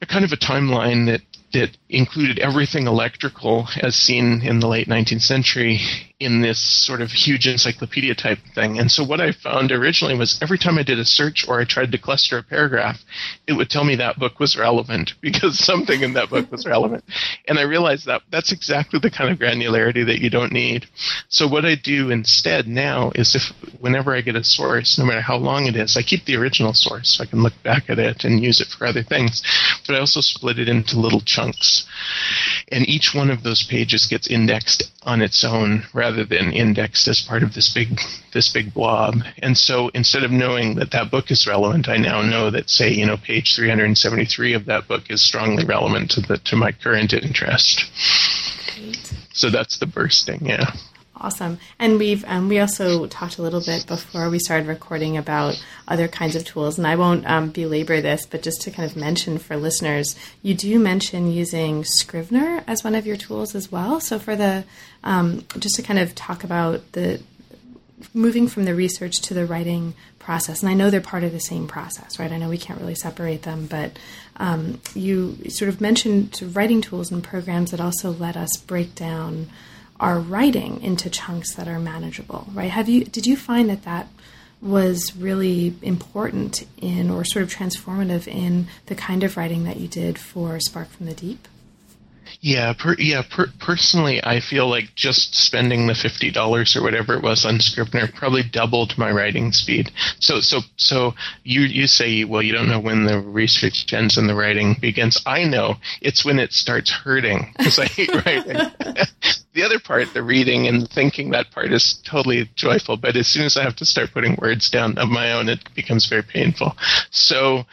a kind of a timeline that that included everything electrical as seen in the late 19th century in this sort of huge encyclopedia type thing. And so what I found originally was every time I did a search or I tried to cluster a paragraph, it would tell me that book was relevant because something in that book was relevant. And I realized that that's exactly the kind of granularity that you don't need. So what I do instead now is if whenever I get a source, no matter how long it is, I keep the original source so I can look back at it and use it for other things. But I also split it into little chunks. And each one of those pages gets indexed on its own rather than indexed as part of this big this big blob. And so instead of knowing that that book is relevant, I now know that say you know page 373 of that book is strongly relevant to the to my current interest. Great. So that's the bursting, yeah. Awesome. And we've um, we also talked a little bit before we started recording about other kinds of tools, and I won't um, belabor this, but just to kind of mention for listeners, you do mention using Scrivener as one of your tools as well. So for the um, just to kind of talk about the moving from the research to the writing process, and I know they're part of the same process, right? I know we can't really separate them, but um, you sort of mentioned writing tools and programs that also let us break down our writing into chunks that are manageable, right? Have you did you find that that was really important in or sort of transformative in the kind of writing that you did for Spark from the Deep? Yeah, per, yeah. Per, personally, I feel like just spending the fifty dollars or whatever it was on Scrivener probably doubled my writing speed. So, so, so you you say, well, you don't know when the research ends and the writing begins. I know it's when it starts hurting because I hate writing. the other part, the reading and thinking, that part is totally joyful. But as soon as I have to start putting words down of my own, it becomes very painful. So,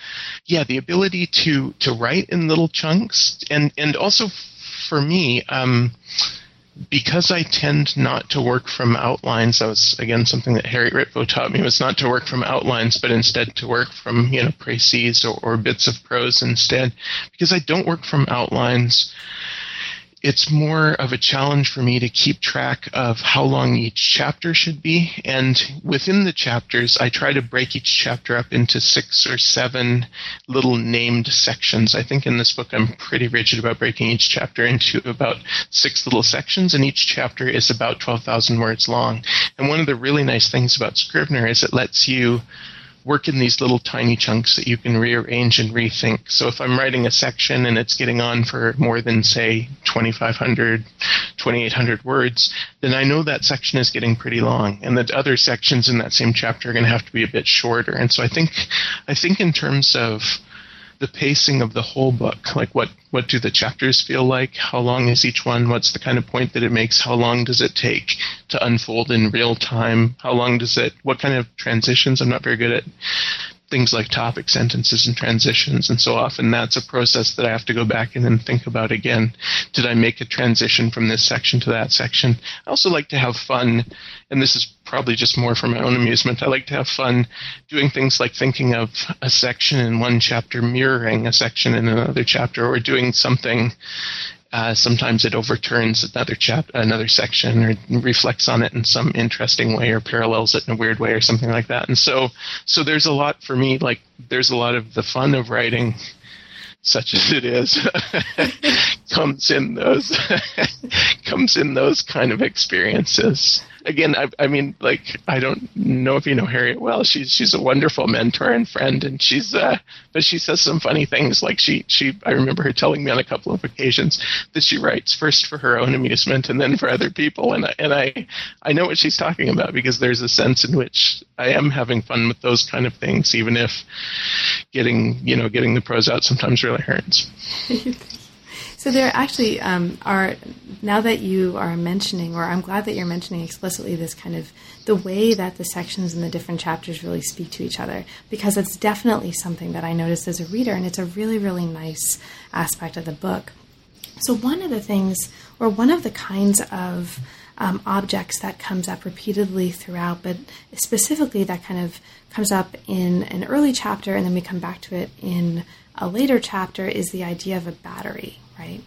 yeah, the ability to to write in little chunks and and also for me, um, because I tend not to work from outlines, that was again something that Harriet Ritvo taught me was not to work from outlines, but instead to work from you know précis or, or bits of prose instead. Because I don't work from outlines, it's more of a challenge for me to keep track of how long each chapter should be. And within the chapters, I try to break each chapter up into six or seven little named sections. I think in this book, I'm pretty rigid about breaking each chapter into about six little sections, and each chapter is about 12,000 words long. And one of the really nice things about Scrivener is it lets you work in these little tiny chunks that you can rearrange and rethink. So if I'm writing a section and it's getting on for more than, say, 2,500, 2,800 words, then I know that section is getting pretty long, and the other sections in that same chapter are going to have to be a bit shorter. And so I think, I think in terms of the pacing of the whole book. Like what what do the chapters feel like? How long is each one? What's the kind of point that it makes? How long does it take to unfold in real time? How long does it what kind of transitions? I'm not very good at things like topic sentences and transitions and so often that's a process that I have to go back and think about again. Did I make a transition from this section to that section? I also like to have fun and this is probably just more for my own amusement. I like to have fun doing things like thinking of a section in one chapter mirroring a section in another chapter or doing something uh, sometimes it overturns another chap, another section, or reflects on it in some interesting way, or parallels it in a weird way, or something like that. And so, so there's a lot for me. Like there's a lot of the fun of writing, such as it is, comes in those comes in those kind of experiences again, I, I, mean, like, I don't know if you know Harriet well. She's she's a wonderful mentor and friend, and she's uh, but she says some funny things. Like she she, I remember her telling me on a couple of occasions that she writes first for her own amusement and then for other people, and I, and I I know what she's talking about because there's a sense in which I am having fun with those kind of things, even if getting you know getting the prose out sometimes really hurts. So there actually um, are now that you are mentioning, or I'm glad that you're mentioning explicitly this kind of the way that the sections in the different chapters really speak to each other, because it's definitely something that I noticed as a reader, and it's a really really nice aspect of the book. So one of the things, or one of the kinds of um, objects that comes up repeatedly throughout, but specifically that kind of comes up in an early chapter, and then we come back to it in a later chapter, is the idea of a battery, right?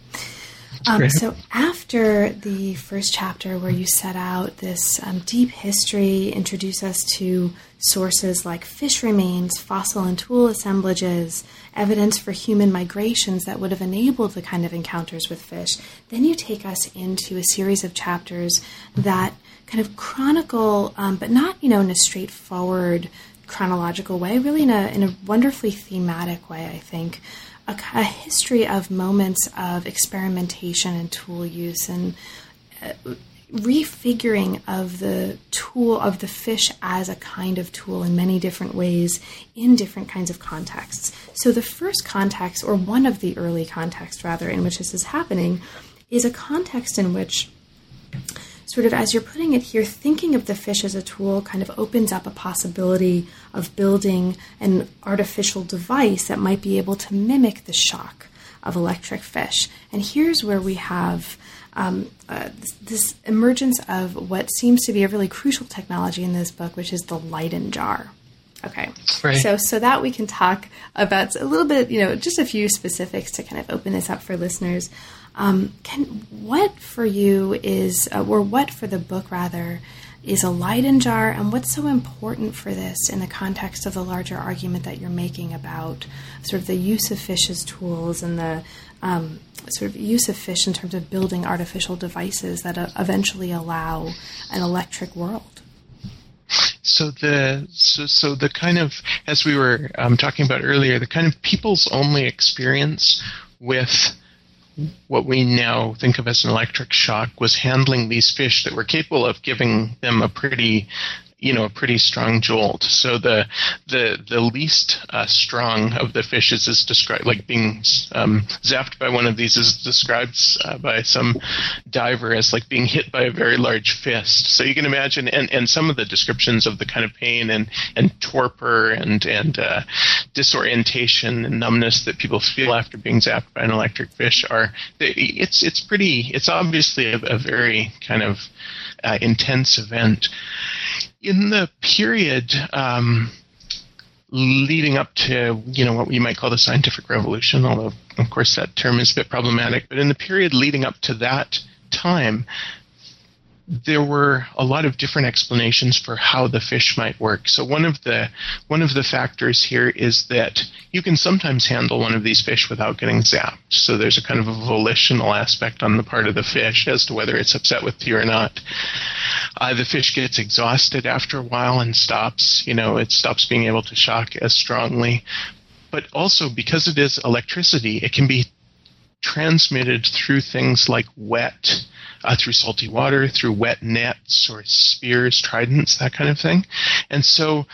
Um, so after the first chapter, where you set out this um, deep history, introduce us to sources like fish remains, fossil and tool assemblages, evidence for human migrations that would have enabled the kind of encounters with fish, then you take us into a series of chapters that kind of chronicle, um, but not you know in a straightforward chronological way, really in a in a wonderfully thematic way, I think a, a history of moments of experimentation and tool use and uh, refiguring of the tool of the fish as a kind of tool in many different ways in different kinds of contexts. So the first context, or one of the early contexts rather, in which this is happening, is a context in which sort of as you're putting it here, thinking of the fish as a tool kind of opens up a possibility of building an artificial device that might be able to mimic the shock of electric fish. And here's where we have um, uh, this, this, emergence of what seems to be a really crucial technology in this book, which is the Leyden jar. Okay, right. so so that we can talk about a little bit, you know, just a few specifics to kind of open this up for listeners. Um, can what for you is, uh, or what for the book rather, is a Leyden jar, and what's so important for this in the context of the larger argument that you're making about sort of the use of fish as tools and the um, sort of use of fish in terms of building artificial devices that uh, eventually allow an electric world? So the so, so the kind of as we were um, talking about earlier, the kind of people's only experience with what we now think of as an electric shock was handling these fish that were capable of giving them a pretty you know a pretty strong jolt. So the the the least uh, strong of the fishes is described like being um, zapped by one of these is described uh, by some diver as like being hit by a very large fist. So you can imagine, and, and some of the descriptions of the kind of pain and and torpor and and uh, disorientation and numbness that people feel after being zapped by an electric fish are it's it's pretty it's obviously a, a very kind of uh, intense event in the period um, leading up to you know what we might call the scientific revolution, although of course that term is a bit problematic. But in the period leading up to that time, there were a lot of different explanations for how the fish might work. So one of the one of the factors here is that you can sometimes handle one of these fish without getting zapped. So there's a kind of a volitional aspect on the part of the fish as to whether it's upset with you or not. Uh, the fish gets exhausted after a while and stops. You know, it stops being able to shock as strongly. But also because it is electricity, it can be transmitted through things like wet uh, through salty water, through wet nets or spears, tridents, that kind of thing. And so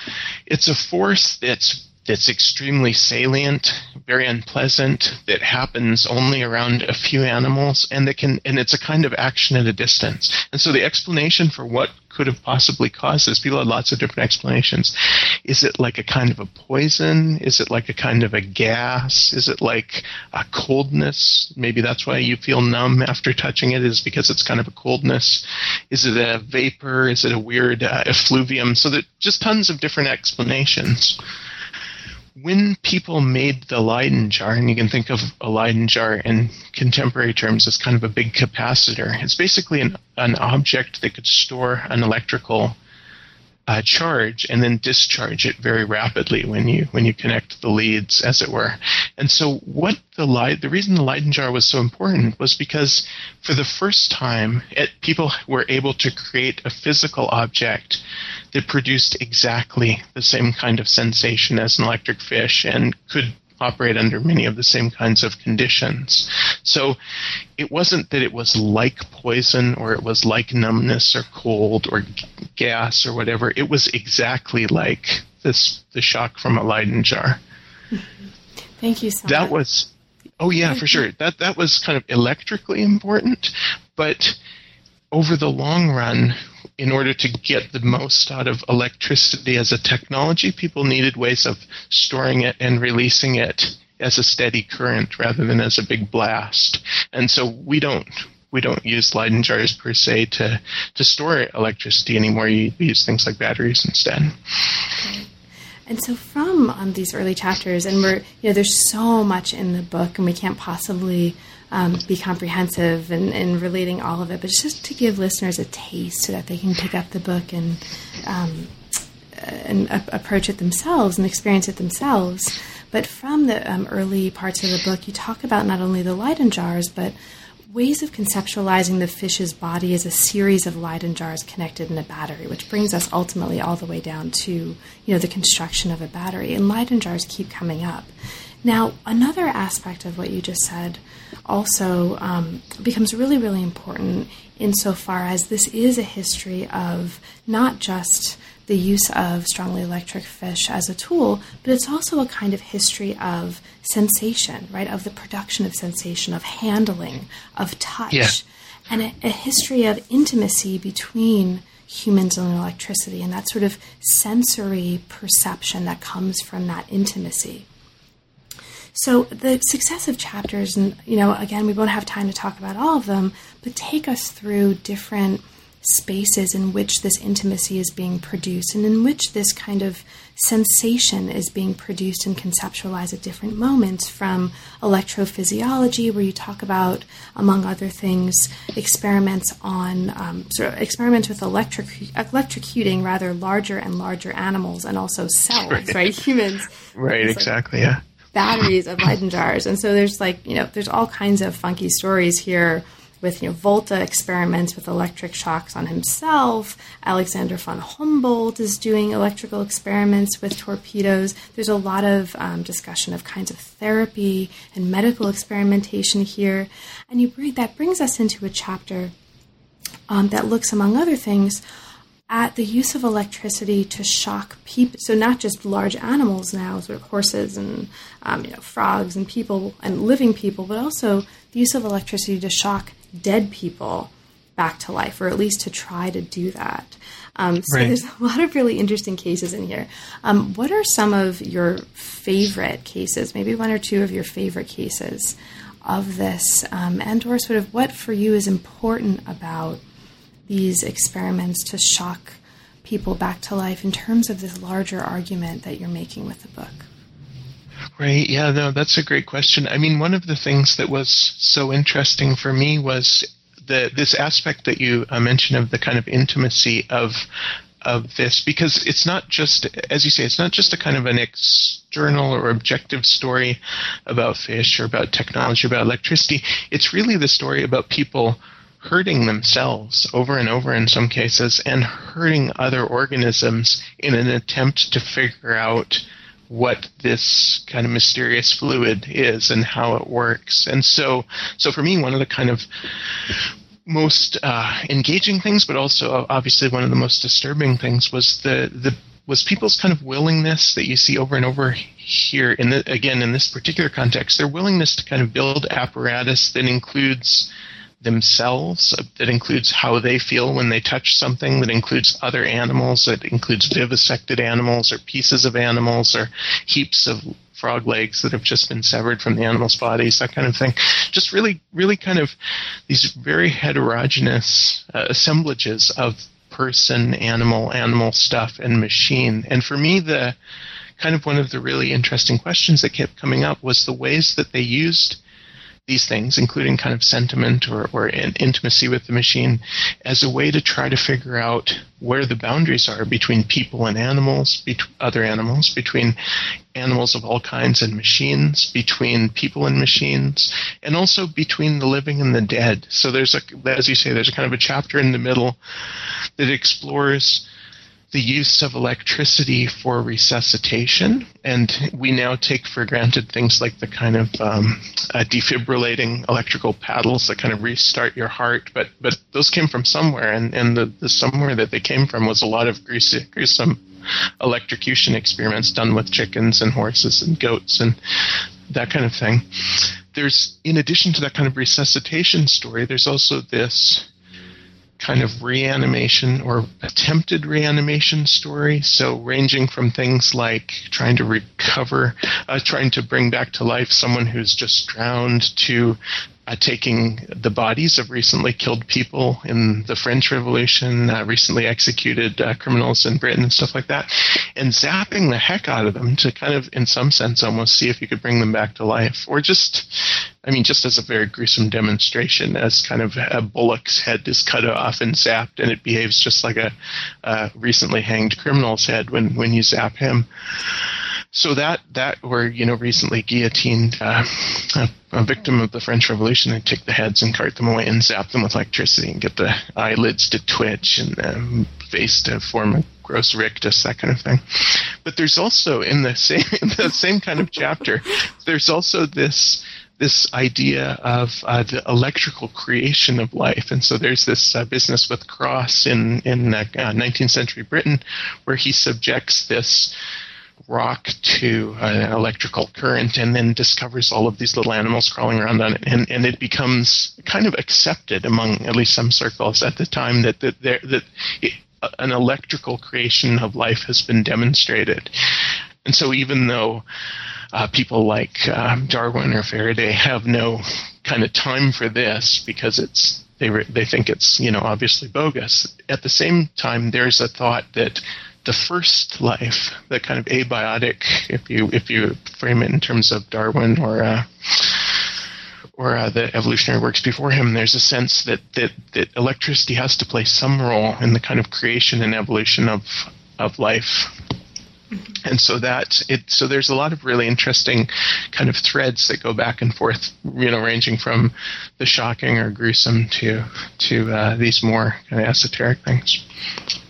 it's a force that's that's extremely salient, very unpleasant, that happens only around a few animals, and that can and it's a kind of action at a distance. And so the explanation for what could have possibly caused this, people had lots of different explanations. Is it like a kind of a poison? Is it like a kind of a gas? Is it like a coldness? Maybe that's why you feel numb after touching it, is because it's kind of a coldness. Is it a vapor? Is it a weird uh, effluvium? So that just tons of different explanations when people made the Leyden jar, and you can think of a Leyden jar in contemporary terms as kind of a big capacitor, it's basically an, an object that could store an electrical uh, charge and then discharge it very rapidly when you when you connect the leads, as it were. And so, what the light the reason the Leyden jar was so important was because for the first time, it, people were able to create a physical object that produced exactly the same kind of sensation as an electric fish and could operate under many of the same kinds of conditions. So it wasn't that it was like poison or it was like numbness or cold or g- gas or whatever. It was exactly like this the shock from a Leyden jar. Thank you so that much. That was oh yeah, for sure. That that was kind of electrically important, but over the long run, in order to get the most out of electricity as a technology, people needed ways of storing it and releasing it as a steady current rather than as a big blast. And so we don't we don't use Leyden jars per se to to store electricity anymore. You use things like batteries instead. Okay. And so, from um, these early chapters, and we're you know, there's so much in the book, and we can't possibly um, be comprehensive in relating all of it, but just to give listeners a taste so that they can pick up the book and um, and approach it themselves and experience it themselves. But from the um, early parts of the book, you talk about not only the Leyden jars, but ways of conceptualizing the fish's body as a series of Leyden jars connected in a battery, which brings us ultimately all the way down to you know the construction of a battery. And Leyden jars keep coming up. Now, another aspect of what you just said also um, becomes really, really important insofar as this is a history of not just the use of strongly electric fish as a tool, but it's also a kind of history of sensation, right? Of the production of sensation, of handling, of touch, yeah. and a, a history of intimacy between humans and electricity, and that sort of sensory perception that comes from that intimacy. So the successive chapters, and you know, again, we won't have time to talk about all of them, but take us through different spaces in which this intimacy is being produced and in which this kind of sensation is being produced and conceptualized at different moments from electrophysiology where you talk about among other things experiments on um, sort of experiments with electric electrocuting rather larger and larger animals and also cells right, right? humans. Right exactly yeah batteries of Leyden jars and so there's like you know there's all kinds of funky stories here with you know Volta experiments with electric shocks on himself. Alexander von Humboldt is doing electrical experiments with torpedoes. There's a lot of um, discussion of kinds of therapy and medical experimentation here, and you bring, that brings us into a chapter um, that looks, among other things, at the use of electricity to shock people. So not just large animals now, sort of horses and um, you know, frogs and people and living people, but also the use of electricity to shock dead people back to life, or at least to try to do that. Um, so right. there's a lot of really interesting cases in here. Um, what are some of your favorite cases? Maybe one or two of your favorite cases of this, um, and or sort of what for you is important about these experiments to shock people back to life in terms of this larger argument that you're making with the book. Right. Yeah, no, that's a great question. I mean, one of the things that was so interesting for me was the this aspect that you uh, mentioned of the kind of intimacy of of this because it's not just as you say it's not just a kind of an external or objective story about fish or about technology about electricity it's really the story about people hurting themselves over and over in some cases and hurting other organisms in an attempt to figure out what this kind of mysterious fluid is and how it works. And so, so for me, one of the kind of most uh, engaging things, but also obviously one of the most disturbing things was the the was people's kind of willingness that you see over and over here in the again in this particular context, their willingness to kind of build apparatus that includes themselves that includes how they feel when they touch something that includes other animals that includes vivisected animals or pieces of animals or heaps of frog legs that have just been severed from the animals' bodies, that kind of thing. Just really, really kind of these very heterogeneous uh, assemblages of person, animal, animal stuff, and machine. And for me, the kind of one of the really interesting questions that kept coming up was the ways that they used these things, including kind of sentiment or, or intimacy with the machine, as a way to try to figure out where the boundaries are between people and animals, between other animals, between animals of all kinds and machines, between people and machines, and also between the living and the dead. So there's a, as you say, there's a kind of a chapter in the middle that explores the use of electricity for resuscitation, and we now take for granted things like the kind of um, uh, defibrillating electrical paddles that kind of restart your heart. But but those came from somewhere, and and the, the somewhere that they came from was a lot of gruesome, gruesome electrocution experiments done with chickens and horses and goats and that kind of thing. There's in addition to that kind of resuscitation story, there's also this kind of reanimation or attempted reanimation story. So, ranging from things like trying to recover, uh, trying to bring back to life someone who's just drowned, to uh, taking the bodies of recently killed people in the French Revolution, uh, recently executed uh, criminals in Britain, and stuff like that, and zapping the heck out of them to kind of, in some sense, almost see if you could bring them back to life, or just, I mean, just as a very gruesome demonstration, as kind of a bullock's head is cut off and zapped, and it behaves just like a, recently hanged criminal's head when when you zap him so that that were you know recently guillotined uh, a, a, victim of the French Revolution. They take the heads and cart them away and zap them with electricity and get the eyelids to twitch and the face to form a gross rictus, that kind of thing. But there's also in the same in the same kind of chapter, there's also this this idea of uh, the electrical creation of life. And so there's this uh, business with Crosse in in uh, 19th century Britain, where he subjects this rock to an electrical current and then discovers all of these little animals crawling around on it. And, and it becomes kind of accepted among at least some circles at the time that, that, there, that it, an electrical creation of life has been demonstrated. And so even though uh, people like uh, Darwin or Faraday have no kind of time for this because it's they re- they think it's you know obviously bogus. At the same time, there's a thought that the first life, the kind of abiotic, if you if you frame it in terms of Darwin or uh, or uh, the evolutionary works before him, there's a sense that, that that electricity has to play some role in the kind of creation and evolution of of life. And so that it so there's a lot of really interesting kind of threads that go back and forth, you know, ranging from the shocking or gruesome to to uh, these more kind of esoteric things.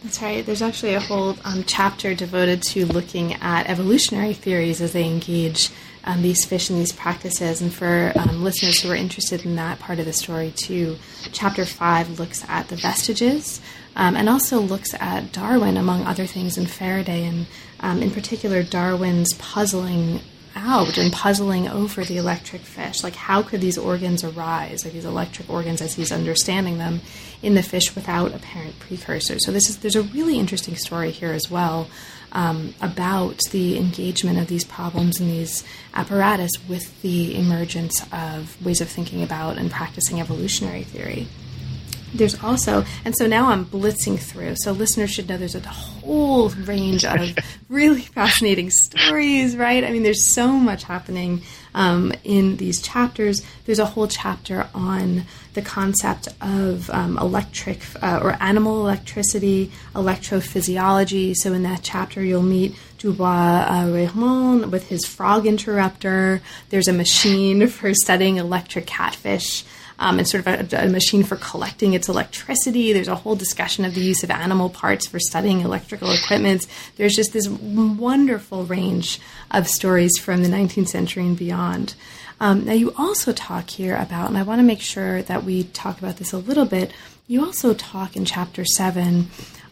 That's right. There's actually a whole um, chapter devoted to looking at evolutionary theories as they engage um, these fish and these practices. And for um, listeners who are interested in that part of the story too, chapter five looks at the vestiges um, and also looks at Darwin, among other things, and Faraday, and um, in particular Darwin's puzzling out and puzzling over the electric fish. Like, how could these organs arise, or these electric organs as he's understanding them, in the fish without apparent precursors? So, this is there's a really interesting story here as well um, about the engagement of these problems and these apparatus with the emergence of ways of thinking about and practicing evolutionary theory there's also, and so now I'm blitzing through. So listeners should know there's a whole range of really fascinating stories, right? I mean, there's so much happening um, in these chapters. There's a whole chapter on the concept of um, electric uh, or animal electricity, electrophysiology. So in that chapter, you'll meet Du Bois uh, Reymond with his frog interrupter. There's a machine for studying electric catfish um, and sort of a, a, machine for collecting its electricity. There's a whole discussion of the use of animal parts for studying electrical equipment. There's just this wonderful range of stories from the 19th century and beyond. Um, now, you also talk here about, and I want to make sure that we talk about this a little bit. You also talk in chapter seven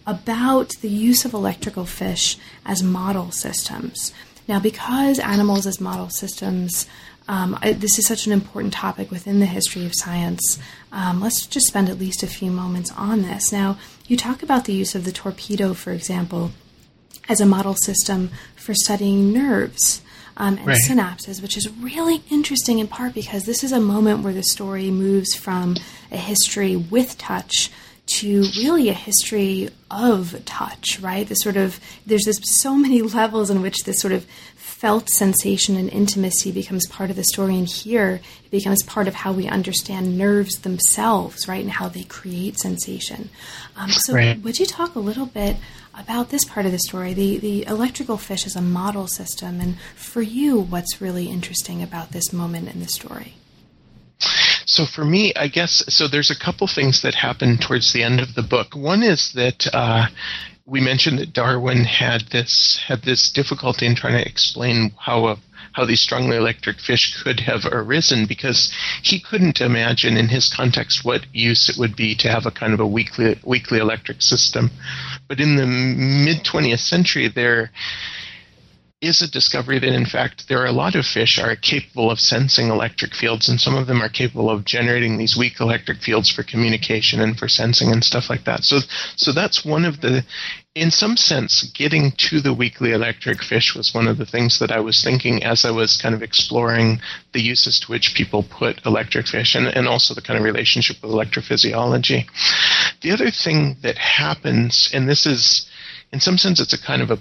about the use of electrical fish as model systems. Now, because animals as model systems um, I, this is such an important topic within the history of science. Um, let's just spend at least a few moments on this. Now, you talk about the use of the torpedo, for example, as a model system for studying nerves. Um, and right. synapses, which is really interesting in part because this is a moment where the story moves from a history with touch to really a history of touch, right? The sort of there's this so many levels in which this sort of felt sensation and intimacy becomes part of the story, and here it becomes part of how we understand nerves themselves, right, and how they create sensation. Um, so, right. would you talk a little bit about this part of the story, the the electrical fish is a model system, and for you, what's really interesting about this moment in the story? So for me, I guess so. There's a couple things that happen towards the end of the book. One is that uh, we mentioned that Darwin had this had this difficulty in trying to explain how a, how these strongly electric fish could have arisen because he couldn't imagine in his context what use it would be to have a kind of a weakly weakly electric system. But in the mid 20th century, there is a discovery that in fact there are a lot of fish are capable of sensing electric fields and some of them are capable of generating these weak electric fields for communication and for sensing and stuff like that. So so that's one of the in some sense getting to the weakly electric fish was one of the things that I was thinking as I was kind of exploring the uses to which people put electric fish and, and also the kind of relationship with electrophysiology. The other thing that happens and this is in some sense it's a kind of a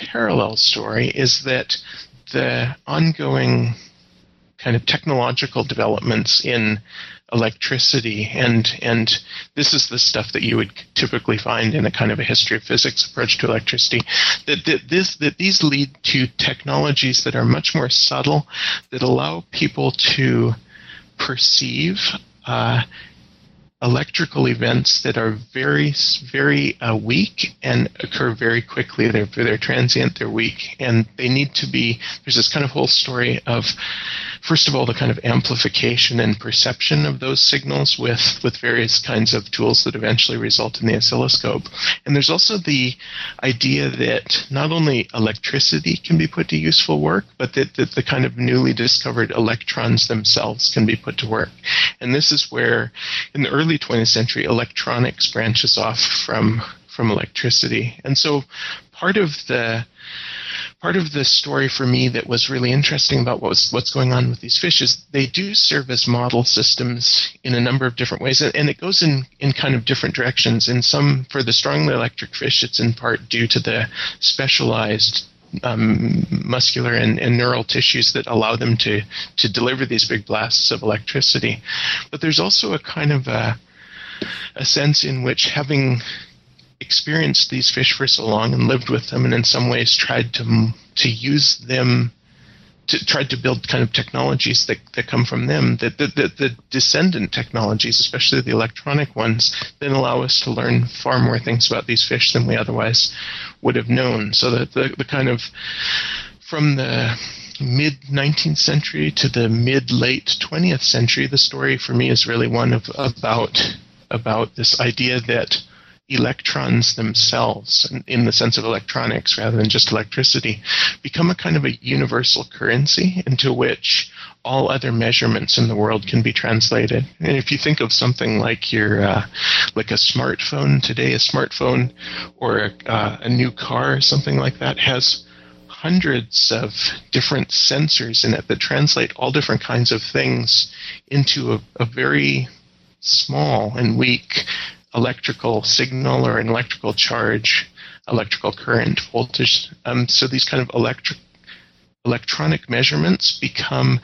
parallel story is that the ongoing kind of technological developments in electricity and and this is the stuff that you would typically find in a kind of a history of physics approach to electricity that, that this that these lead to technologies that are much more subtle that allow people to perceive uh, electrical events that are very, very uh, weak and occur very quickly. They're, they're transient, they're weak, and they need to be. There's this kind of whole story of first of all, the kind of amplification and perception of those signals with, with various kinds of tools that eventually result in the oscilloscope. And there's also the idea that not only electricity can be put to useful work, but that, that the kind of newly discovered electrons themselves can be put to work. And this is where, in the early 20th century, electronics branches off from from electricity. And so part of the part of the story for me that was really interesting about what's what's going on with these fish is they do serve as model systems in a number of different ways, and it goes in in kind of different directions. In some, for the strongly electric fish, it's in part due to the specialized um, muscular and, and, neural tissues that allow them to to deliver these big blasts of electricity. But there's also a kind of a, a sense in which having experienced these fish for so long and lived with them, and in some ways tried to to use them to tried to build kind of technologies that, that come from them, that the, the, the, descendant technologies, especially the electronic ones, then allow us to learn far more things about these fish than we otherwise would have known. So that the, the kind of from the mid 19th century to the mid late 20th century, the story for me is really one of about about this idea that electrons themselves, in the sense of electronics rather than just electricity, become a kind of a universal currency into which all other measurements in the world can be translated. And if you think of something like your, uh, like a smartphone today, a smartphone or a, uh, a new car, or something like that, has hundreds of different sensors in it that translate all different kinds of things into a, a very small and weak electrical signal or an electrical charge, electrical current, voltage. Um, so these kind of electric electronic measurements become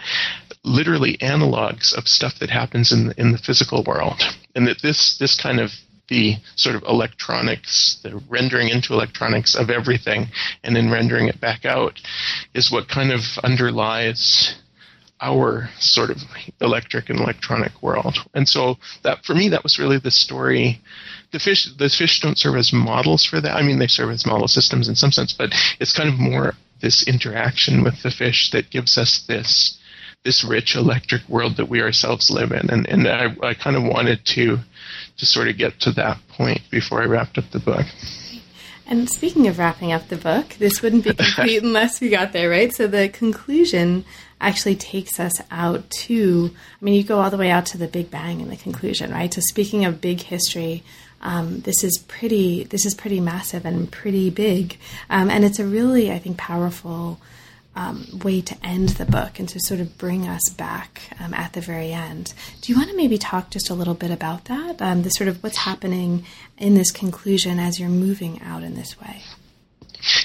literally analogs of stuff that happens in the, in the physical world, and that this this kind of the sort of electronics, the rendering into electronics of everything, and then rendering it back out, is what kind of underlies our sort of electric and electronic world. And so that for me that was really the story. The fish the fish don't serve as models for that. I mean they serve as model systems in some sense, but it's kind of more this interaction with the fish that gives us this this rich electric world that we ourselves live in. And and I, I kind of wanted to to sort of get to that point before I wrapped up the book. And speaking of wrapping up the book, this wouldn't be complete unless we got there, right? So the conclusion actually takes us out to, I mean, you go all the way out to the Big Bang in the conclusion, right? So speaking of big history, um, this is pretty, this is pretty massive and pretty big, um, and it's a really, I think, powerful um, way to end the book and to sort of bring us back um, at the very end. Do you want to maybe talk just a little bit about that? Um, the sort of what's happening in this conclusion as you're moving out in this way.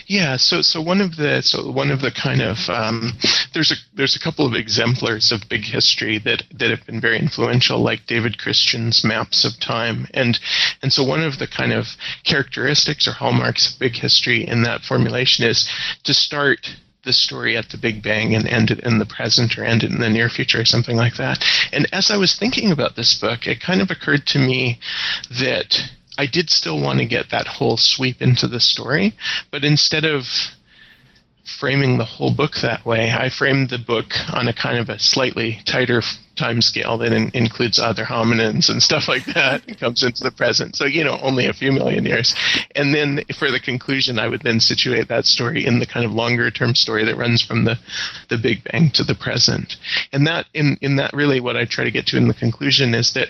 Yeah, so so one of the so one of the kind of um, there's a there's a couple of exemplars of big history that that have been very influential, like David Christian's maps of time, and and so one of the kind of characteristics or hallmarks of big history in that formulation is to start the story at the Big Bang and end it in the present or end it in the near future or something like that. And as I was thinking about this book, it kind of occurred to me that I did still want to get that whole sweep into the story, but instead of framing the whole book that way. I framed the book on a kind of a slightly tighter time scale that in, includes other hominins and stuff like that. Comes into the present. So, you know, only a few million years. And then for the conclusion, I would then situate that story in the kind of longer term story that runs from the, the Big Bang to the present. And that, in, in that really what I try to get to in the conclusion is that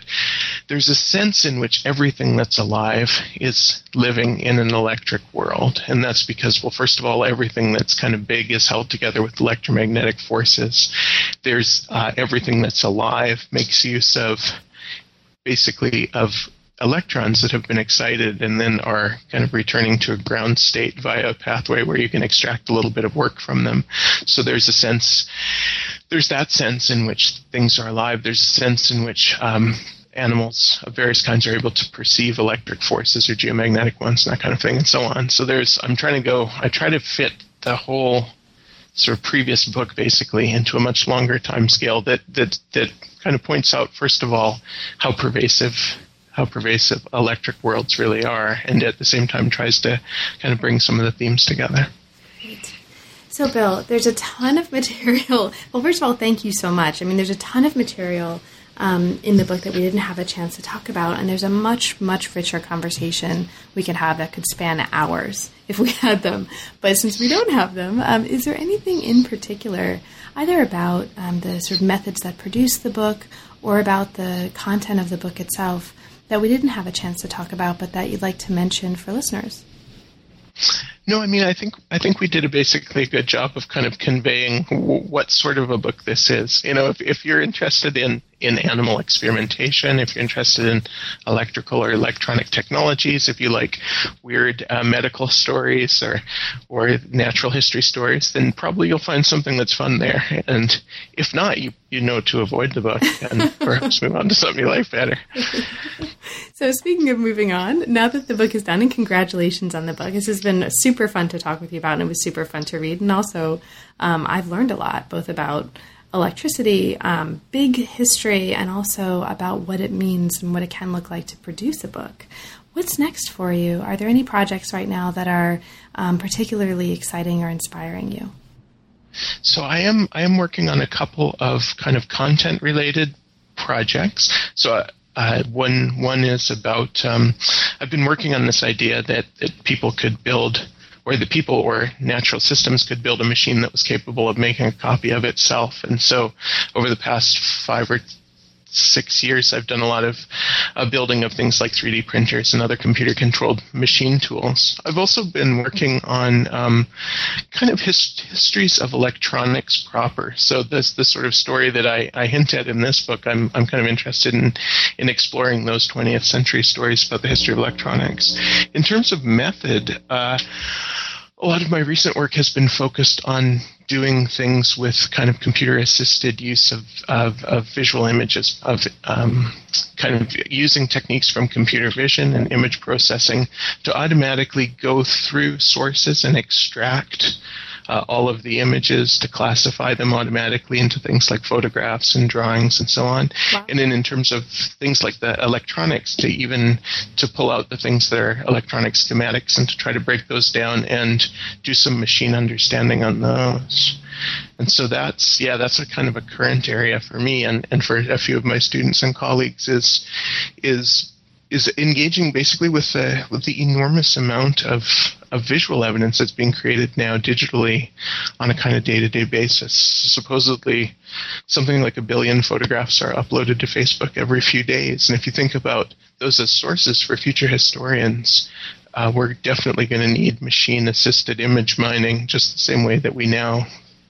there's a sense in which everything that's alive is living in an electric world. And that's because, well, first of all, everything that's kind of big is held together with electromagnetic forces. There's uh, everything that's alive alive makes use of basically of electrons that have been excited and then are kind of returning to a ground state via a pathway where you can extract a little bit of work from them. So there's a sense, there's that sense in which things are alive. There's a sense in which um, animals of various kinds are able to perceive electric forces or geomagnetic ones and that kind of thing and so on. So there's, I'm trying to go, I try to fit the whole sort of previous book basically into a much longer time scale that that that kind of points out first of all how pervasive how pervasive electric worlds really are and at the same time tries to kind of bring some of the themes together. So Bill, there's a ton of material. Well, first of all, thank you so much. I mean, there's a ton of material um, in the book that we didn't have a chance to talk about. And there's a much, much richer conversation we could have that could span hours if we had them. But since we don't have them, um, is there anything in particular, either about um, the sort of methods that produce the book or about the content of the book itself, that we didn't have a chance to talk about, but that you'd like to mention for listeners? No, I mean, I think I think we did a basically a good job of kind of conveying w- what sort of a book this is. You know, if if you're interested in in animal experimentation, if you're interested in electrical or electronic technologies, if you like weird uh, medical stories or or natural history stories, then probably you'll find something that's fun there. And if not, you you know to avoid the book and perhaps move on to something you like better. so speaking of moving on, now that the book is done, and congratulations on the book. This has been super fun to talk with you about, and it was super fun to read. And also, um, I've learned a lot, both about electricity, um, big history, and also about what it means and what it can look like to produce a book. What's next for you? Are there any projects right now that are um, particularly exciting or inspiring you? So I am I am working on a couple of kind of content related projects. So uh, one one is about um, I've been working on this idea that, that people could build where the people or natural systems could build a machine that was capable of making a copy of itself. And so over the past five or six years, I've done a lot of uh, building of things like 3D printers and other computer controlled machine tools. I've also been working on um, kind of his- histories of electronics proper. So this the sort of story that I, I hint at in this book, I'm, I'm kind of interested in, in exploring those 20th century stories about the history of electronics. In terms of method, uh, a lot of my recent work has been focused on doing things with kind of computer assisted use of, of, of visual images, of um, kind of using techniques from computer vision and image processing to automatically go through sources and extract uh, all of the images to classify them automatically into things like photographs and drawings and so on. Wow. And then in terms of things like the electronics, to even to pull out the things that are electronic schematics and to try to break those down and do some machine understanding on those. And so that's yeah, that's a kind of a current area for me and, and for a few of my students and colleagues is is is engaging basically with the with the enormous amount of of visual evidence that's being created now digitally on a kind of day to day basis. Supposedly, something like a billion photographs are uploaded to Facebook every few days, and if you think about those as sources for future historians, uh, we're definitely going to need machine assisted image mining, just the same way that we now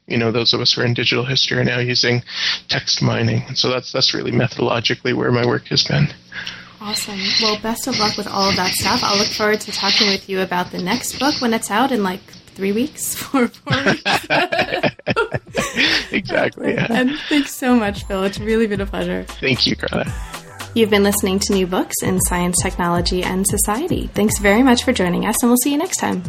you know those of us who are in digital history are now using text mining. And so that's that's really methodologically where my work has been Awesome. Well, best of luck with all of that stuff. I'll look forward to talking with you about the next book when it's out in like three weeks, four, four weeks. exactly. Yeah. And thanks so much, Bill. It's really been a pleasure. Thank you, Carla. You've been listening to new books in science, technology, and society. Thanks very much for joining us, and we'll see you next time.